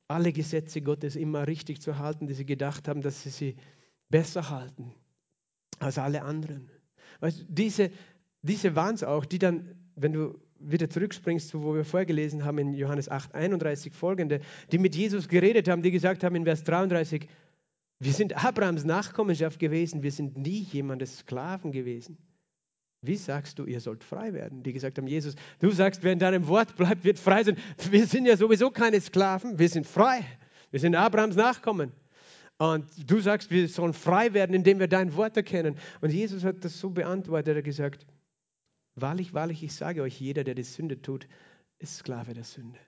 alle Gesetze Gottes immer richtig zu halten, die sie gedacht haben, dass sie sie besser halten als alle anderen. Weißt diese, diese waren es auch, die dann, wenn du wieder zurückspringst zu, wo wir vorgelesen haben in Johannes 8, 31 folgende, die mit Jesus geredet haben, die gesagt haben in Vers 33, wir sind Abrahams Nachkommenschaft gewesen, wir sind nie jemandes Sklaven gewesen. Wie sagst du, ihr sollt frei werden? Die gesagt haben, Jesus, du sagst, wer in deinem Wort bleibt, wird frei sein. Wir sind ja sowieso keine Sklaven, wir sind frei. Wir sind Abrahams Nachkommen. Und du sagst, wir sollen frei werden, indem wir dein Wort erkennen. Und Jesus hat das so beantwortet, er hat gesagt, Wahrlich, wahrlich, ich sage euch, jeder, der die Sünde tut, ist Sklave der Sünde.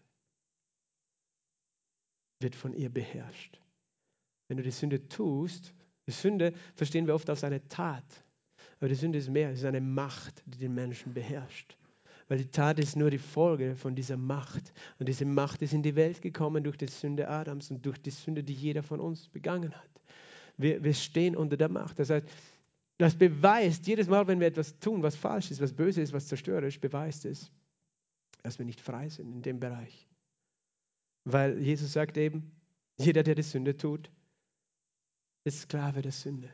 Wird von ihr beherrscht. Wenn du die Sünde tust, die Sünde verstehen wir oft als eine Tat. Aber die Sünde ist mehr, es ist eine Macht, die den Menschen beherrscht. Weil die Tat ist nur die Folge von dieser Macht. Und diese Macht ist in die Welt gekommen durch die Sünde Adams und durch die Sünde, die jeder von uns begangen hat. Wir, wir stehen unter der Macht. Das heißt, das beweist, jedes Mal, wenn wir etwas tun, was falsch ist, was böse ist, was zerstörerisch, beweist es, dass wir nicht frei sind in dem Bereich. Weil Jesus sagt eben, jeder, der die Sünde tut, ist Sklave der Sünde.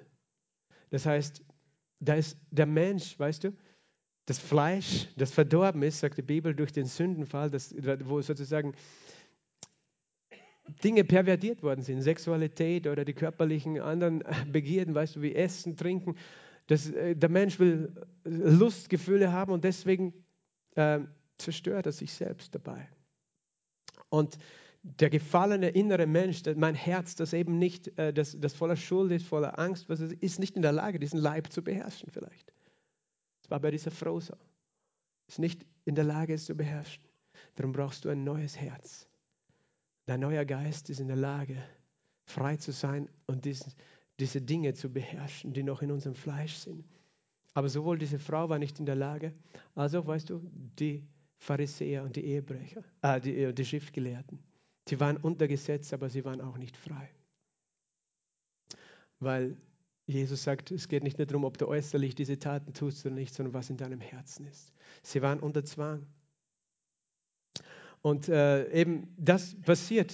Das heißt, da ist der Mensch, weißt du, das Fleisch, das verdorben ist, sagt die Bibel, durch den Sündenfall, das, wo sozusagen Dinge pervertiert worden sind, Sexualität oder die körperlichen anderen Begierden, weißt du, wie Essen, Trinken. Das, äh, der Mensch will Lustgefühle haben und deswegen äh, zerstört er sich selbst dabei. Und der gefallene innere Mensch, mein Herz, das eben nicht, äh, das, das voller Schuld ist, voller Angst, ist, ist nicht in der Lage, diesen Leib zu beherrschen vielleicht. Das war bei dieser Frau so. Ist nicht in der Lage, es zu beherrschen. Darum brauchst du ein neues Herz. Dein neuer Geist ist in der Lage, frei zu sein und diesen, diese Dinge zu beherrschen, die noch in unserem Fleisch sind. Aber sowohl diese Frau war nicht in der Lage, als auch, weißt du, die Pharisäer und die Ehebrecher, äh, die, äh, die Schriftgelehrten. Sie waren unter Gesetz, aber sie waren auch nicht frei. Weil Jesus sagt, es geht nicht nur darum, ob du äußerlich diese Taten tust oder nicht, sondern was in deinem Herzen ist. Sie waren unter Zwang. Und äh, eben das passiert,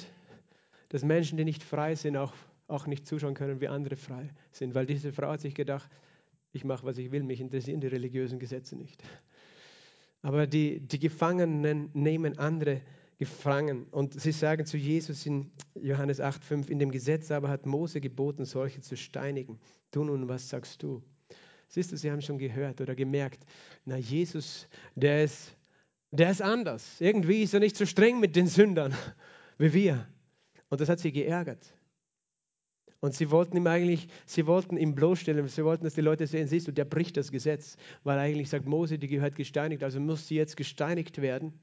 dass Menschen, die nicht frei sind, auch, auch nicht zuschauen können, wie andere frei sind. Weil diese Frau hat sich gedacht, ich mache, was ich will, mich interessieren die religiösen Gesetze nicht. Aber die, die Gefangenen nehmen andere gefangen. Und sie sagen zu Jesus in Johannes 8,5, in dem Gesetz aber hat Mose geboten, solche zu steinigen. Du nun, was sagst du? Siehst du, sie haben schon gehört oder gemerkt, na Jesus, der ist der ist anders. Irgendwie ist er nicht so streng mit den Sündern wie wir. Und das hat sie geärgert. Und sie wollten ihm eigentlich, sie wollten ihn bloßstellen, sie wollten, dass die Leute sehen, siehst du, der bricht das Gesetz, weil eigentlich sagt Mose, die gehört gesteinigt, also muss sie jetzt gesteinigt werden.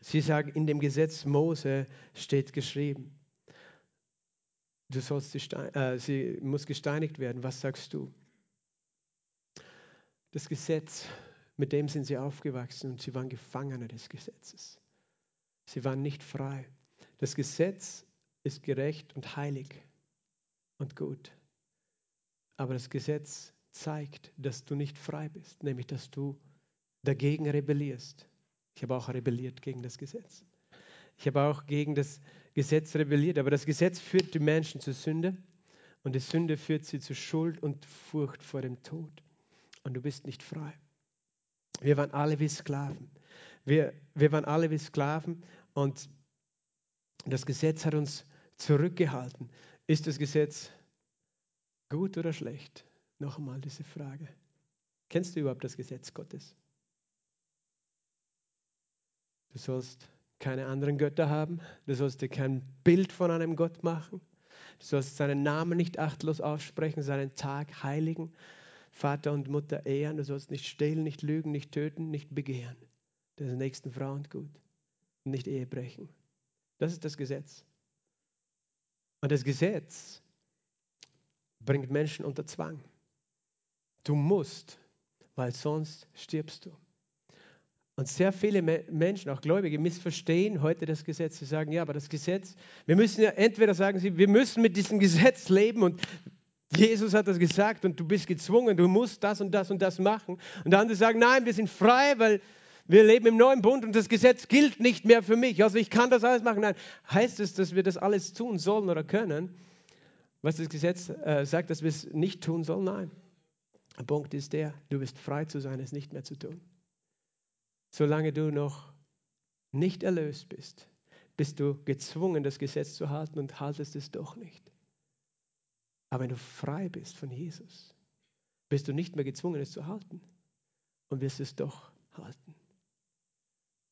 Sie sagen, in dem Gesetz Mose steht geschrieben, du sollst sie, äh, sie muss gesteinigt werden. Was sagst du? Das Gesetz mit dem sind sie aufgewachsen und sie waren Gefangene des Gesetzes. Sie waren nicht frei. Das Gesetz ist gerecht und heilig und gut. Aber das Gesetz zeigt, dass du nicht frei bist, nämlich dass du dagegen rebellierst. Ich habe auch rebelliert gegen das Gesetz. Ich habe auch gegen das Gesetz rebelliert, aber das Gesetz führt die Menschen zur Sünde und die Sünde führt sie zu Schuld und Furcht vor dem Tod. Und du bist nicht frei. Wir waren alle wie Sklaven. Wir, wir waren alle wie Sklaven und das Gesetz hat uns zurückgehalten. Ist das Gesetz gut oder schlecht? Noch einmal diese Frage. Kennst du überhaupt das Gesetz Gottes? Du sollst keine anderen Götter haben. Du sollst dir kein Bild von einem Gott machen. Du sollst seinen Namen nicht achtlos aussprechen, seinen Tag heiligen, Vater und Mutter ehren. Du sollst nicht stehlen, nicht lügen, nicht töten, nicht begehren. Ist nächsten Frau und gut. Nicht Ehe brechen. Das ist das Gesetz. Und das Gesetz bringt Menschen unter Zwang. Du musst, weil sonst stirbst du. Und sehr viele Menschen, auch Gläubige, missverstehen heute das Gesetz. Sie sagen, ja, aber das Gesetz, wir müssen ja entweder sagen sie, wir müssen mit diesem Gesetz leben und Jesus hat das gesagt und du bist gezwungen, du musst das und das und das machen. Und andere sagen, nein, wir sind frei, weil wir leben im neuen Bund und das Gesetz gilt nicht mehr für mich. Also ich kann das alles machen. Nein, heißt es, dass wir das alles tun sollen oder können? Was das Gesetz äh, sagt, dass wir es nicht tun sollen? Nein. Der Punkt ist der, du bist frei zu sein, es nicht mehr zu tun solange du noch nicht erlöst bist, bist du gezwungen, das Gesetz zu halten und haltest es doch nicht. Aber wenn du frei bist von Jesus, bist du nicht mehr gezwungen, es zu halten und wirst es doch halten,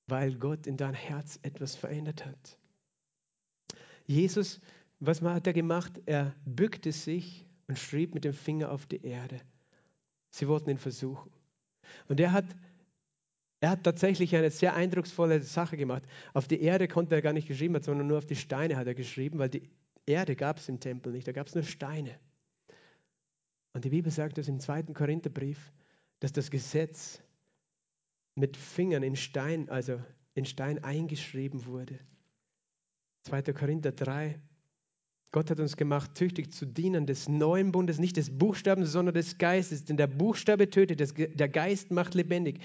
weil Gott in dein Herz etwas verändert hat. Jesus, was hat er gemacht? Er bückte sich und schrieb mit dem Finger auf die Erde. Sie wollten ihn versuchen. Und er hat er hat tatsächlich eine sehr eindrucksvolle Sache gemacht. Auf die Erde konnte er gar nicht geschrieben sondern nur auf die Steine hat er geschrieben, weil die Erde gab es im Tempel nicht, da gab es nur Steine. Und die Bibel sagt das im zweiten Korintherbrief, dass das Gesetz mit Fingern in Stein, also in Stein eingeschrieben wurde. 2. Korinther 3. Gott hat uns gemacht, tüchtig zu dienen des neuen Bundes, nicht des Buchstabens, sondern des Geistes. Denn der Buchstabe tötet, der Geist macht lebendig.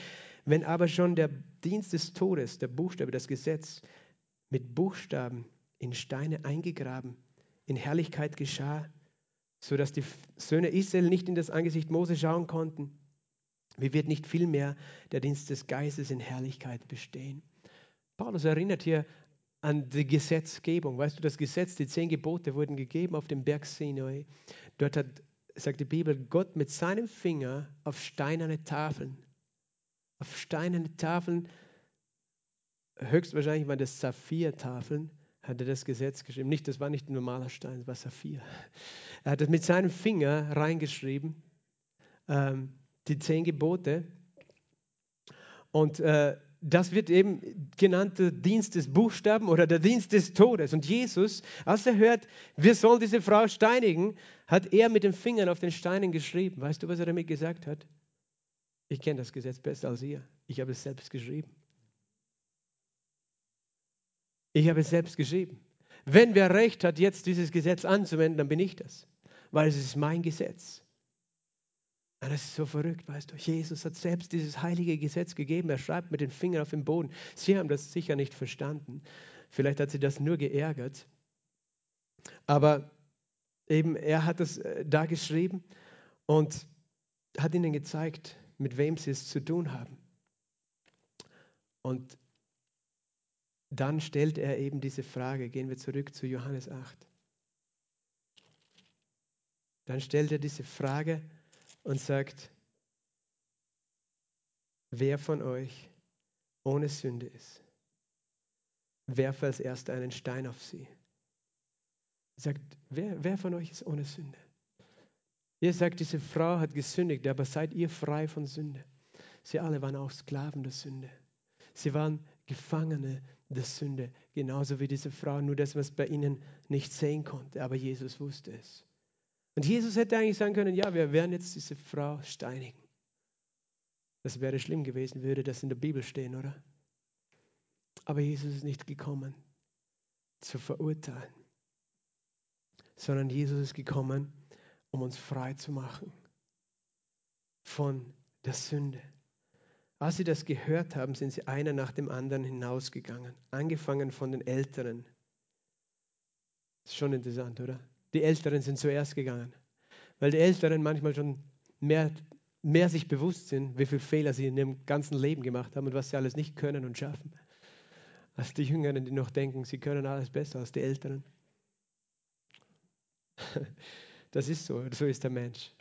Wenn aber schon der Dienst des Todes, der Buchstabe, das Gesetz, mit Buchstaben in Steine eingegraben, in Herrlichkeit geschah, sodass die Söhne Israel nicht in das Angesicht Mose schauen konnten, wie wird nicht vielmehr der Dienst des Geistes in Herrlichkeit bestehen? Paulus erinnert hier an die Gesetzgebung. Weißt du, das Gesetz, die zehn Gebote wurden gegeben auf dem Berg Sinai. Dort hat, sagt die Bibel, Gott mit seinem Finger auf steinerne Tafeln auf steinerne Tafeln, höchstwahrscheinlich waren das Saphir-Tafeln, hat er das Gesetz geschrieben. Nicht, das war nicht ein normaler Stein, das war Saphir. Er hat es mit seinem Finger reingeschrieben, ähm, die zehn Gebote. Und äh, das wird eben genannt der Dienst des Buchstaben oder der Dienst des Todes. Und Jesus, als er hört, wir sollen diese Frau steinigen, hat er mit den Fingern auf den Steinen geschrieben. Weißt du, was er damit gesagt hat? Ich kenne das Gesetz besser als ihr. Ich habe es selbst geschrieben. Ich habe es selbst geschrieben. Wenn wer recht hat, jetzt dieses Gesetz anzuwenden, dann bin ich das. Weil es ist mein Gesetz. Und das ist so verrückt, weißt du. Jesus hat selbst dieses heilige Gesetz gegeben. Er schreibt mit den Fingern auf den Boden. Sie haben das sicher nicht verstanden. Vielleicht hat sie das nur geärgert. Aber eben, er hat das äh, da geschrieben und hat ihnen gezeigt, mit wem sie es zu tun haben. Und dann stellt er eben diese Frage, gehen wir zurück zu Johannes 8. Dann stellt er diese Frage und sagt, wer von euch ohne Sünde ist, werfe als erster einen Stein auf sie. Er sagt, wer, wer von euch ist ohne Sünde? Ihr sagt, diese Frau hat gesündigt, aber seid ihr frei von Sünde? Sie alle waren auch Sklaven der Sünde. Sie waren Gefangene der Sünde, genauso wie diese Frau, nur dass man es bei ihnen nicht sehen konnte, aber Jesus wusste es. Und Jesus hätte eigentlich sagen können, ja, wir werden jetzt diese Frau steinigen. Das wäre schlimm gewesen, würde das in der Bibel stehen, oder? Aber Jesus ist nicht gekommen, zu verurteilen, sondern Jesus ist gekommen, um uns frei zu machen von der Sünde. Als sie das gehört haben, sind sie einer nach dem anderen hinausgegangen, angefangen von den Älteren. Ist schon interessant, oder? Die Älteren sind zuerst gegangen, weil die Älteren manchmal schon mehr, mehr sich bewusst sind, wie viele Fehler sie in ihrem ganzen Leben gemacht haben und was sie alles nicht können und schaffen, als die Jüngeren, die noch denken, sie können alles besser als die Älteren. Das ist so, so ist der Mensch.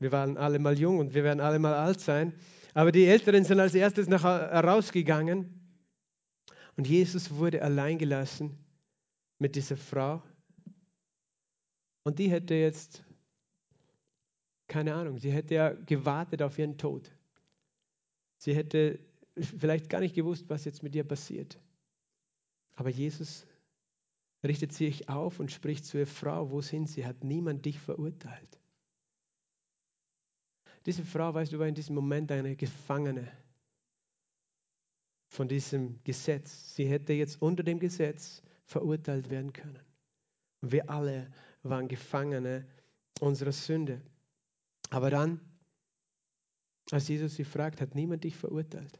Wir waren alle mal jung und wir werden alle mal alt sein. Aber die Älteren sind als erstes nach rausgegangen und Jesus wurde allein gelassen mit dieser Frau. Und die hätte jetzt, keine Ahnung, sie hätte ja gewartet auf ihren Tod. Sie hätte vielleicht gar nicht gewusst, was jetzt mit ihr passiert. Aber Jesus richtet sich auf und spricht zu ihr Frau, wo sind sie? Hat niemand dich verurteilt? Diese Frau, weißt du, war in diesem Moment eine Gefangene von diesem Gesetz. Sie hätte jetzt unter dem Gesetz verurteilt werden können. Wir alle waren Gefangene unserer Sünde. Aber dann, als Jesus sie fragt, hat niemand dich verurteilt?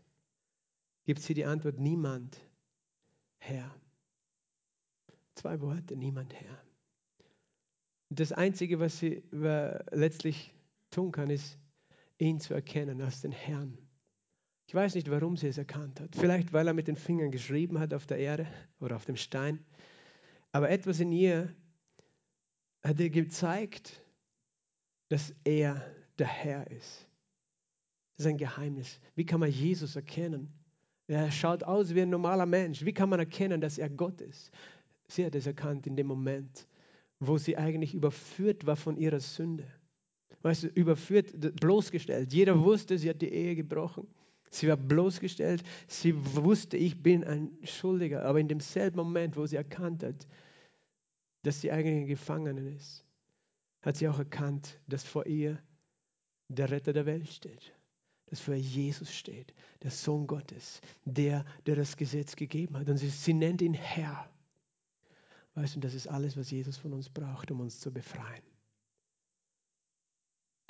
Gibt sie die Antwort, niemand, Herr. Zwei Worte, niemand, Herr. Das Einzige, was sie letztlich tun kann, ist ihn zu erkennen als den Herrn. Ich weiß nicht, warum sie es erkannt hat. Vielleicht, weil er mit den Fingern geschrieben hat auf der Erde oder auf dem Stein. Aber etwas in ihr hat ihr gezeigt, dass er der Herr ist. Das ist ein Geheimnis. Wie kann man Jesus erkennen? Er schaut aus wie ein normaler Mensch. Wie kann man erkennen, dass er Gott ist? Sie hat es erkannt in dem Moment, wo sie eigentlich überführt war von ihrer Sünde weißt du, überführt, bloßgestellt. Jeder wusste, sie hat die Ehe gebrochen. Sie war bloßgestellt. Sie wusste, ich bin ein Schuldiger. Aber in demselben Moment, wo sie erkannt hat, dass sie eigentlich ein Gefangener ist, hat sie auch erkannt, dass vor ihr der Retter der Welt steht. Dass vor ihr Jesus steht, der Sohn Gottes, der, der das Gesetz gegeben hat. Und sie, sie nennt ihn Herr. Weißt du, das ist alles, was Jesus von uns braucht, um uns zu befreien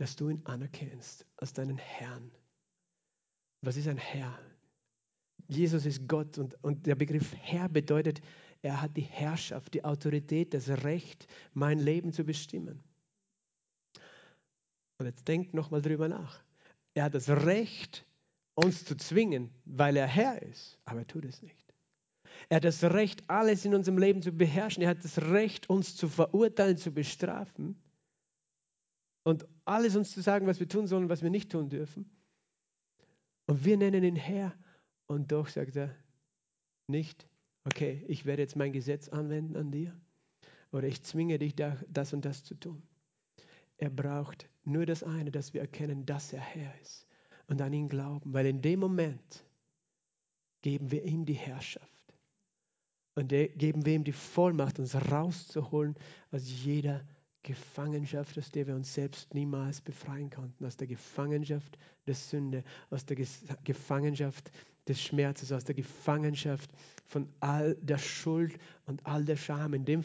dass du ihn anerkennst als deinen Herrn. Was ist ein Herr? Jesus ist Gott und, und der Begriff Herr bedeutet, er hat die Herrschaft, die Autorität, das Recht, mein Leben zu bestimmen. Und jetzt denkt nochmal drüber nach. Er hat das Recht, uns zu zwingen, weil er Herr ist, aber er tut es nicht. Er hat das Recht, alles in unserem Leben zu beherrschen. Er hat das Recht, uns zu verurteilen, zu bestrafen und alles uns zu sagen, was wir tun sollen, was wir nicht tun dürfen. Und wir nennen ihn Herr. Und doch sagt er nicht, okay, ich werde jetzt mein Gesetz anwenden an dir oder ich zwinge dich, das und das zu tun. Er braucht nur das eine, dass wir erkennen, dass er Herr ist und an ihn glauben, weil in dem Moment geben wir ihm die Herrschaft und geben wir ihm die Vollmacht, uns rauszuholen aus jeder Gefangenschaft, aus der wir uns selbst niemals befreien konnten, aus der Gefangenschaft der Sünde, aus der Gefangenschaft des Schmerzes, aus der Gefangenschaft von all der Schuld und all der Scham. In dem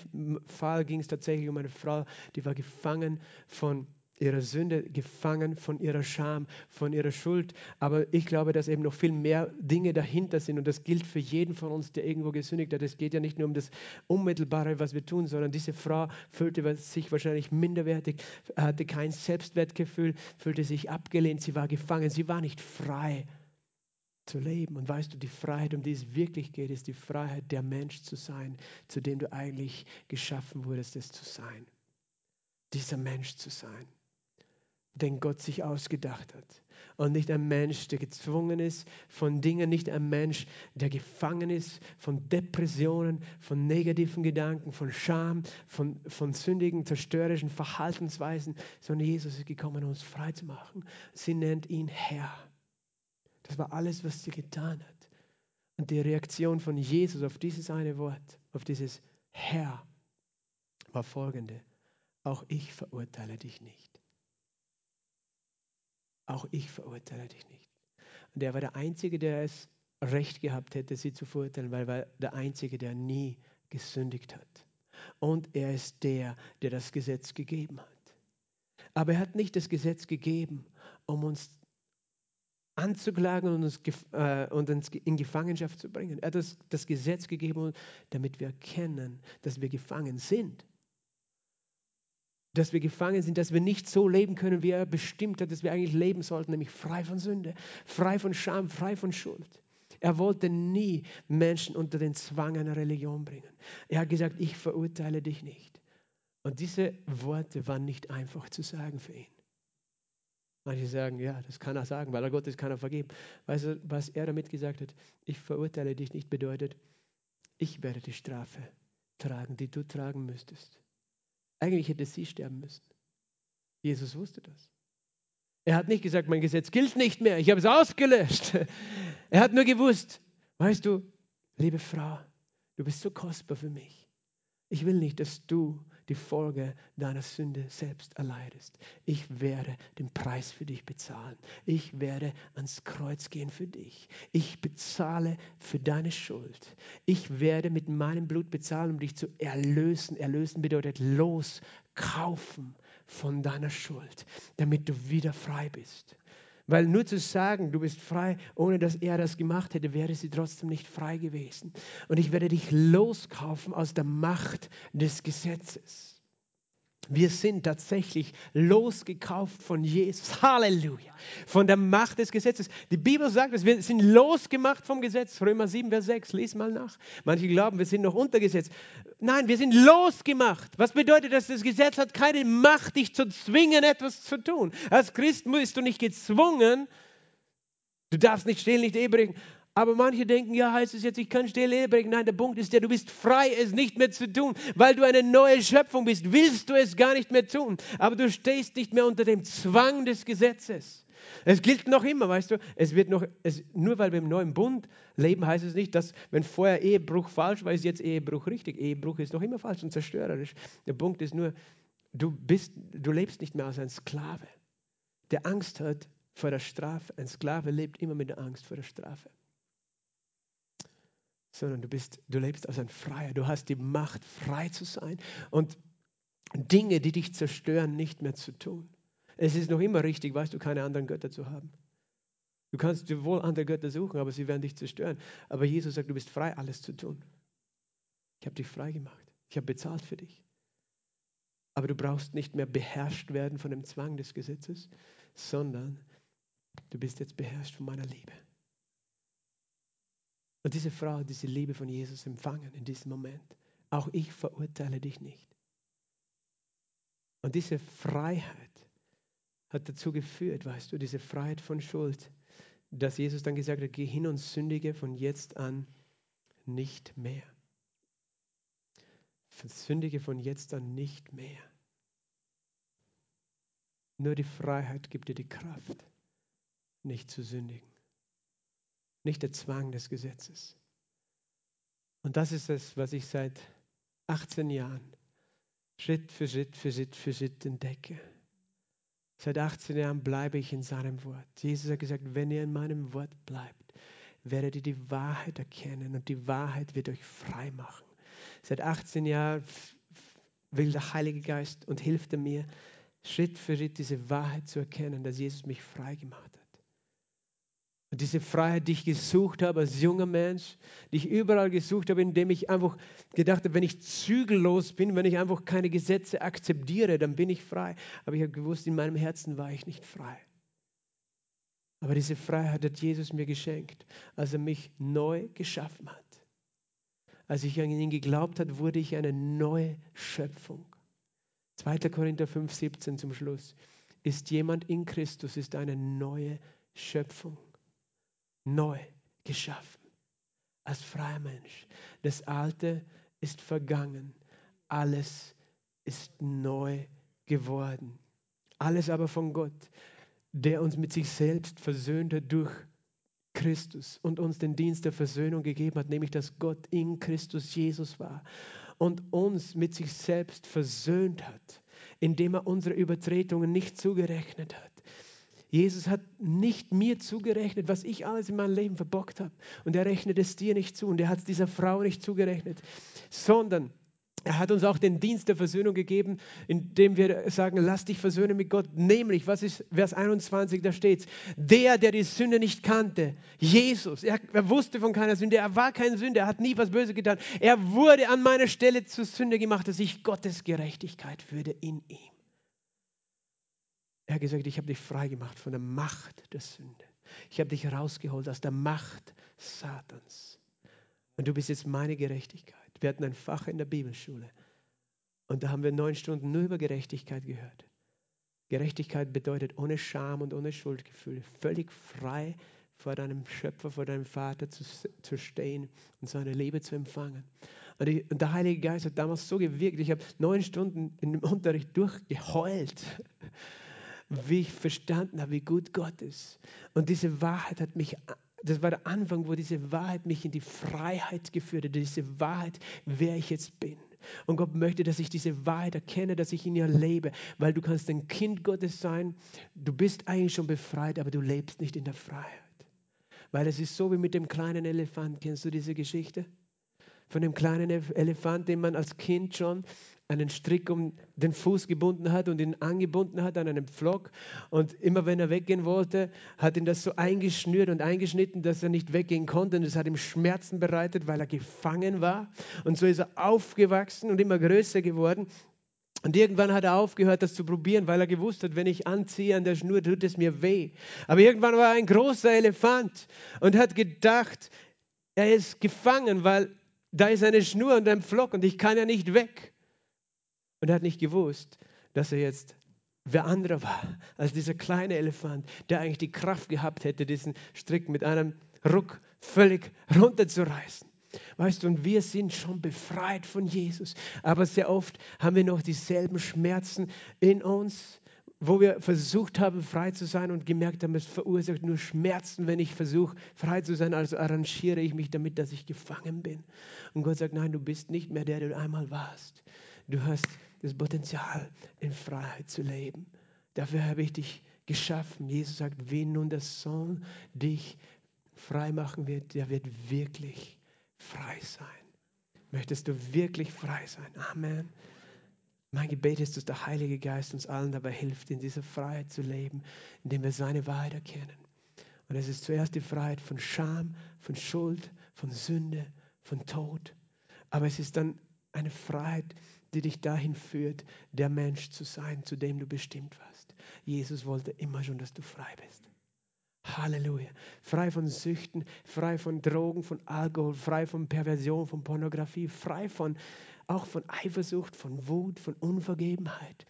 Fall ging es tatsächlich um eine Frau, die war gefangen von ihrer Sünde, gefangen von ihrer Scham, von ihrer Schuld. Aber ich glaube, dass eben noch viel mehr Dinge dahinter sind und das gilt für jeden von uns, der irgendwo gesündigt hat. Es geht ja nicht nur um das Unmittelbare, was wir tun, sondern diese Frau fühlte sich wahrscheinlich minderwertig, hatte kein Selbstwertgefühl, fühlte sich abgelehnt, sie war gefangen, sie war nicht frei zu leben. Und weißt du, die Freiheit, um die es wirklich geht, ist die Freiheit, der Mensch zu sein, zu dem du eigentlich geschaffen wurdest, es zu sein. Dieser Mensch zu sein den Gott sich ausgedacht hat. Und nicht ein Mensch, der gezwungen ist von Dingen, nicht ein Mensch, der gefangen ist von Depressionen, von negativen Gedanken, von Scham, von, von sündigen, zerstörerischen Verhaltensweisen, sondern Jesus ist gekommen, um uns frei zu machen. Sie nennt ihn Herr. Das war alles, was sie getan hat. Und die Reaktion von Jesus auf dieses eine Wort, auf dieses Herr, war folgende. Auch ich verurteile dich nicht. Auch ich verurteile dich nicht. Und er war der Einzige, der es recht gehabt hätte, sie zu verurteilen, weil er war der Einzige, der nie gesündigt hat. und er ist der, der das Gesetz gegeben hat. Aber er hat nicht das Gesetz gegeben, um uns anzuklagen und uns, äh, und uns in Gefangenschaft zu bringen. Er hat das, das Gesetz gegeben, damit wir erkennen, dass wir gefangen sind. Dass wir gefangen sind, dass wir nicht so leben können, wie er bestimmt hat, dass wir eigentlich leben sollten, nämlich frei von Sünde, frei von Scham, frei von Schuld. Er wollte nie Menschen unter den Zwang einer Religion bringen. Er hat gesagt, ich verurteile dich nicht. Und diese Worte waren nicht einfach zu sagen für ihn. Manche sagen, ja, das kann er sagen, weil er Gott ist, kann er vergeben. Weißt du, was er damit gesagt hat? Ich verurteile dich nicht bedeutet, ich werde die Strafe tragen, die du tragen müsstest. Eigentlich hätte sie sterben müssen. Jesus wusste das. Er hat nicht gesagt, mein Gesetz gilt nicht mehr, ich habe es ausgelöscht. Er hat nur gewusst, weißt du, liebe Frau, du bist so kostbar für mich. Ich will nicht, dass du die Folge deiner Sünde selbst erleidest. Ich werde den Preis für dich bezahlen. Ich werde ans Kreuz gehen für dich. Ich bezahle für deine Schuld. Ich werde mit meinem Blut bezahlen, um dich zu erlösen. Erlösen bedeutet loskaufen von deiner Schuld, damit du wieder frei bist. Weil nur zu sagen, du bist frei, ohne dass er das gemacht hätte, wäre sie trotzdem nicht frei gewesen. Und ich werde dich loskaufen aus der Macht des Gesetzes. Wir sind tatsächlich losgekauft von Jesus. Halleluja. Von der Macht des Gesetzes. Die Bibel sagt es, wir sind losgemacht vom Gesetz. Römer 7, Vers 6. Lies mal nach. Manche glauben, wir sind noch unter Gesetz. Nein, wir sind losgemacht. Was bedeutet das? Das Gesetz hat keine Macht, dich zu zwingen, etwas zu tun. Als Christ bist du nicht gezwungen. Du darfst nicht stehlen, nicht Ehe aber manche denken, ja, heißt es jetzt, ich kann still brechen. Nein, der Punkt ist der, du bist frei, es nicht mehr zu tun. Weil du eine neue Schöpfung bist, willst du es gar nicht mehr tun. Aber du stehst nicht mehr unter dem Zwang des Gesetzes. Es gilt noch immer, weißt du, es wird noch, es, nur weil wir im neuen Bund leben, heißt es nicht, dass, wenn vorher Ehebruch falsch war, ist jetzt Ehebruch richtig. Ehebruch ist noch immer falsch und zerstörerisch. Der Punkt ist nur, du bist, du lebst nicht mehr als ein Sklave, der Angst hat vor der Strafe. Ein Sklave lebt immer mit der Angst vor der Strafe sondern du bist, du lebst als ein Freier. Du hast die Macht, frei zu sein und Dinge, die dich zerstören, nicht mehr zu tun. Es ist noch immer richtig, weißt du, keine anderen Götter zu haben. Du kannst dir wohl andere Götter suchen, aber sie werden dich zerstören. Aber Jesus sagt, du bist frei, alles zu tun. Ich habe dich frei gemacht. Ich habe bezahlt für dich. Aber du brauchst nicht mehr beherrscht werden von dem Zwang des Gesetzes, sondern du bist jetzt beherrscht von meiner Liebe. Und diese Frau hat diese Liebe von Jesus empfangen in diesem Moment. Auch ich verurteile dich nicht. Und diese Freiheit hat dazu geführt, weißt du, diese Freiheit von Schuld, dass Jesus dann gesagt hat, geh hin und sündige von jetzt an nicht mehr. Sündige von jetzt an nicht mehr. Nur die Freiheit gibt dir die Kraft, nicht zu sündigen nicht der Zwang des Gesetzes. Und das ist es, was ich seit 18 Jahren Schritt für Schritt für Schritt für Schritt entdecke. Seit 18 Jahren bleibe ich in seinem Wort. Jesus hat gesagt, wenn ihr in meinem Wort bleibt, werdet ihr die Wahrheit erkennen und die Wahrheit wird euch frei machen. Seit 18 Jahren will der Heilige Geist und hilft mir, Schritt für Schritt diese Wahrheit zu erkennen, dass Jesus mich frei gemacht hat. Und diese Freiheit, die ich gesucht habe als junger Mensch, die ich überall gesucht habe, indem ich einfach gedacht habe, wenn ich zügellos bin, wenn ich einfach keine Gesetze akzeptiere, dann bin ich frei. Aber ich habe gewusst, in meinem Herzen war ich nicht frei. Aber diese Freiheit hat Jesus mir geschenkt, als er mich neu geschaffen hat. Als ich an ihn geglaubt habe, wurde ich eine neue Schöpfung. 2. Korinther 5, 17 zum Schluss. Ist jemand in Christus, ist eine neue Schöpfung neu geschaffen. Als freier Mensch. Das Alte ist vergangen. Alles ist neu geworden. Alles aber von Gott, der uns mit sich selbst versöhnt hat durch Christus und uns den Dienst der Versöhnung gegeben hat, nämlich dass Gott in Christus Jesus war und uns mit sich selbst versöhnt hat, indem er unsere Übertretungen nicht zugerechnet hat Jesus hat nicht mir zugerechnet, was ich alles in meinem Leben verbockt habe. Und er rechnet es dir nicht zu und er hat es dieser Frau nicht zugerechnet, sondern Er hat uns auch den Dienst der Versöhnung gegeben, indem wir sagen, lass dich versöhnen mit Gott. Nämlich, was ist Vers 21, da steht der, der die Sünde nicht kannte, Jesus, er, er, wusste von keiner Sünde, er war kein Sünder, er hat nie was Böses getan. Er wurde an meiner Stelle zur Sünde gemacht, dass ich Gottes Gerechtigkeit würde in ihm. Er hat gesagt, ich habe dich frei gemacht von der Macht der Sünde. Ich habe dich rausgeholt aus der Macht Satans. Und du bist jetzt meine Gerechtigkeit. Wir hatten ein Fach in der Bibelschule und da haben wir neun Stunden nur über Gerechtigkeit gehört. Gerechtigkeit bedeutet ohne Scham und ohne Schuldgefühl, völlig frei vor deinem Schöpfer, vor deinem Vater zu, zu stehen und seine Liebe zu empfangen. Und, ich, und der Heilige Geist hat damals so gewirkt. Ich habe neun Stunden dem Unterricht durchgeheult, wie ich verstanden habe, wie gut Gott ist. Und diese Wahrheit hat mich das war der Anfang, wo diese Wahrheit mich in die Freiheit geführt hat, diese Wahrheit, wer ich jetzt bin. Und Gott möchte, dass ich diese Wahrheit erkenne, dass ich in ihr lebe, weil du kannst ein Kind Gottes sein, du bist eigentlich schon befreit, aber du lebst nicht in der Freiheit. Weil es ist so wie mit dem kleinen Elefant. Kennst du diese Geschichte? Von dem kleinen Elefant, den man als Kind schon einen Strick um den Fuß gebunden hat und ihn angebunden hat an einem Pflock. Und immer wenn er weggehen wollte, hat ihn das so eingeschnürt und eingeschnitten, dass er nicht weggehen konnte. Und es hat ihm Schmerzen bereitet, weil er gefangen war. Und so ist er aufgewachsen und immer größer geworden. Und irgendwann hat er aufgehört, das zu probieren, weil er gewusst hat, wenn ich anziehe an der Schnur, tut es mir weh. Aber irgendwann war er ein großer Elefant und hat gedacht, er ist gefangen, weil da ist eine Schnur und ein Pflock und ich kann ja nicht weg. Und er hat nicht gewusst, dass er jetzt wer anderer war als dieser kleine Elefant, der eigentlich die Kraft gehabt hätte, diesen Strick mit einem Ruck völlig runterzureißen. Weißt du, und wir sind schon befreit von Jesus, aber sehr oft haben wir noch dieselben Schmerzen in uns, wo wir versucht haben, frei zu sein und gemerkt haben, es verursacht nur Schmerzen, wenn ich versuche, frei zu sein. Also arrangiere ich mich damit, dass ich gefangen bin. Und Gott sagt, nein, du bist nicht mehr der, der du einmal warst. Du hast das Potenzial, in Freiheit zu leben. Dafür habe ich dich geschaffen. Jesus sagt, wen nun der Sohn dich frei machen wird, der wird wirklich frei sein. Möchtest du wirklich frei sein? Amen. Mein Gebet ist, dass der Heilige Geist uns allen dabei hilft, in dieser Freiheit zu leben, indem wir seine Wahrheit erkennen. Und es ist zuerst die Freiheit von Scham, von Schuld, von Sünde, von Tod. Aber es ist dann eine Freiheit, die dich dahin führt, der Mensch zu sein, zu dem du bestimmt warst. Jesus wollte immer schon, dass du frei bist. Halleluja. Frei von Süchten, frei von Drogen, von Alkohol, frei von Perversion, von Pornografie, frei von auch von Eifersucht, von Wut, von Unvergebenheit.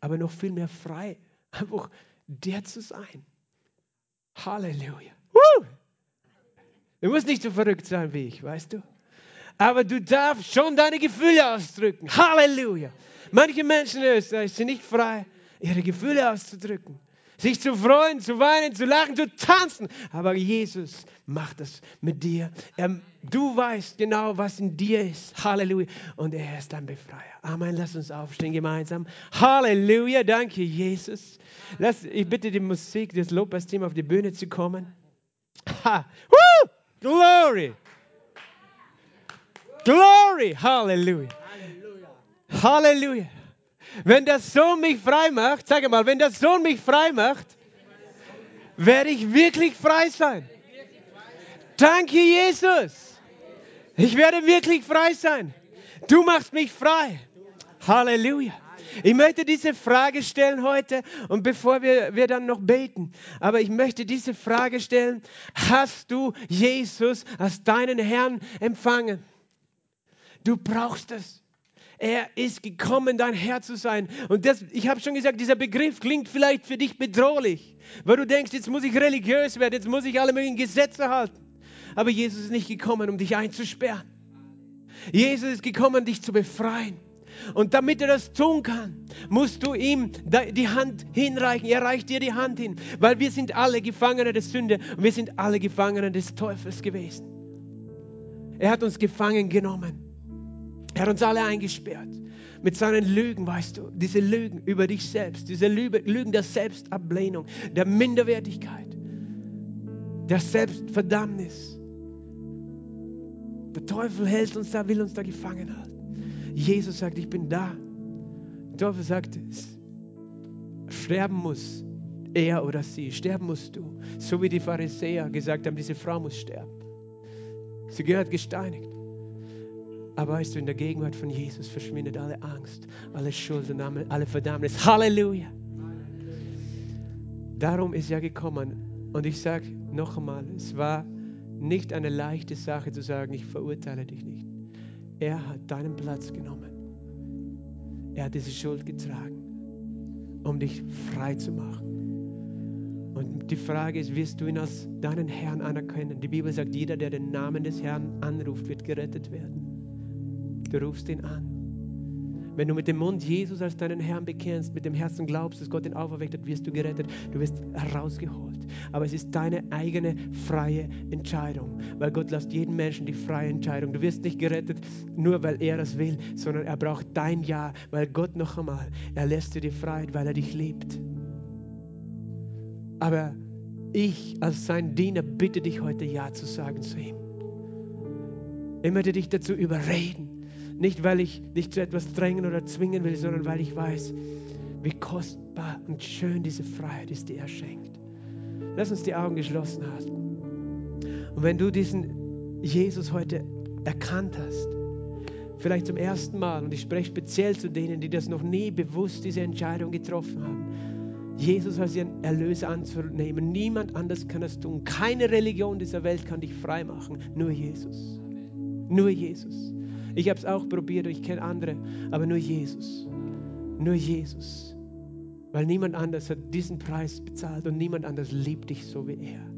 Aber noch viel mehr frei, einfach der zu sein. Halleluja. Woo! Du musst nicht so verrückt sein wie ich, weißt du? aber du darfst schon deine Gefühle ausdrücken. Halleluja. Manche Menschen in Österreich sind nicht frei, ihre Gefühle auszudrücken. Sich zu freuen, zu weinen, zu lachen, zu tanzen. Aber Jesus macht das mit dir. Er, du weißt genau, was in dir ist. Halleluja. Und er ist dein Befreier. Amen. Lass uns aufstehen gemeinsam. Halleluja. Danke, Jesus. Lass, ich bitte die Musik, das Lobpreisteam auf die Bühne zu kommen. Ha. Woo! Glory. Glory, Halleluja. Halleluja. Wenn der Sohn mich frei macht, sage mal, wenn der Sohn mich frei macht, werde ich wirklich frei sein. Danke, Jesus. Ich werde wirklich frei sein. Du machst mich frei. Halleluja. Ich möchte diese Frage stellen heute und bevor wir, wir dann noch beten, aber ich möchte diese Frage stellen, hast du Jesus als deinen Herrn empfangen? Du brauchst es. Er ist gekommen, dein Herr zu sein. Und das, ich habe schon gesagt, dieser Begriff klingt vielleicht für dich bedrohlich, weil du denkst, jetzt muss ich religiös werden, jetzt muss ich alle möglichen Gesetze halten. Aber Jesus ist nicht gekommen, um dich einzusperren. Jesus ist gekommen, dich zu befreien. Und damit er das tun kann, musst du ihm die Hand hinreichen. Er reicht dir die Hand hin, weil wir sind alle Gefangene der Sünde und wir sind alle Gefangene des Teufels gewesen. Er hat uns gefangen genommen. Er hat uns alle eingesperrt mit seinen Lügen, weißt du, diese Lügen über dich selbst, diese Lügen der Selbstablehnung, der Minderwertigkeit, der Selbstverdammnis. Der Teufel hält uns da, will uns da gefangen halten. Jesus sagt, ich bin da. Teufel sagt, sterben muss er oder sie, sterben musst du. So wie die Pharisäer gesagt haben, diese Frau muss sterben. Sie gehört gesteinigt. Aber weißt du, in der Gegenwart von Jesus verschwindet alle Angst, alle Schuld und alle Verdammnis. Halleluja! Darum ist er gekommen. Und ich sage noch einmal, es war nicht eine leichte Sache zu sagen, ich verurteile dich nicht. Er hat deinen Platz genommen. Er hat diese Schuld getragen, um dich frei zu machen. Und die Frage ist, wirst du ihn als deinen Herrn anerkennen? Die Bibel sagt, jeder, der den Namen des Herrn anruft, wird gerettet werden. Du rufst ihn an. Wenn du mit dem Mund Jesus als deinen Herrn bekennst, mit dem Herzen glaubst, dass Gott ihn auferweckt hat, wirst du gerettet. Du wirst herausgeholt. Aber es ist deine eigene freie Entscheidung, weil Gott lässt jeden Menschen die freie Entscheidung. Du wirst nicht gerettet, nur weil er das will, sondern er braucht dein Ja, weil Gott noch einmal, er lässt dir die Freiheit, weil er dich liebt. Aber ich als sein Diener bitte dich heute Ja zu sagen zu ihm. Ich möchte dich dazu überreden. Nicht, weil ich dich zu etwas drängen oder zwingen will, sondern weil ich weiß, wie kostbar und schön diese Freiheit ist, die er schenkt. Lass uns die Augen geschlossen halten. Und wenn du diesen Jesus heute erkannt hast, vielleicht zum ersten Mal, und ich spreche speziell zu denen, die das noch nie bewusst diese Entscheidung getroffen haben, Jesus als ihren Erlöser anzunehmen. Niemand anders kann das tun. Keine Religion dieser Welt kann dich frei machen. Nur Jesus. Nur Jesus. Ich habe es auch probiert, ich kenne andere, aber nur Jesus. Nur Jesus. Weil niemand anders hat diesen Preis bezahlt und niemand anders liebt dich so wie er.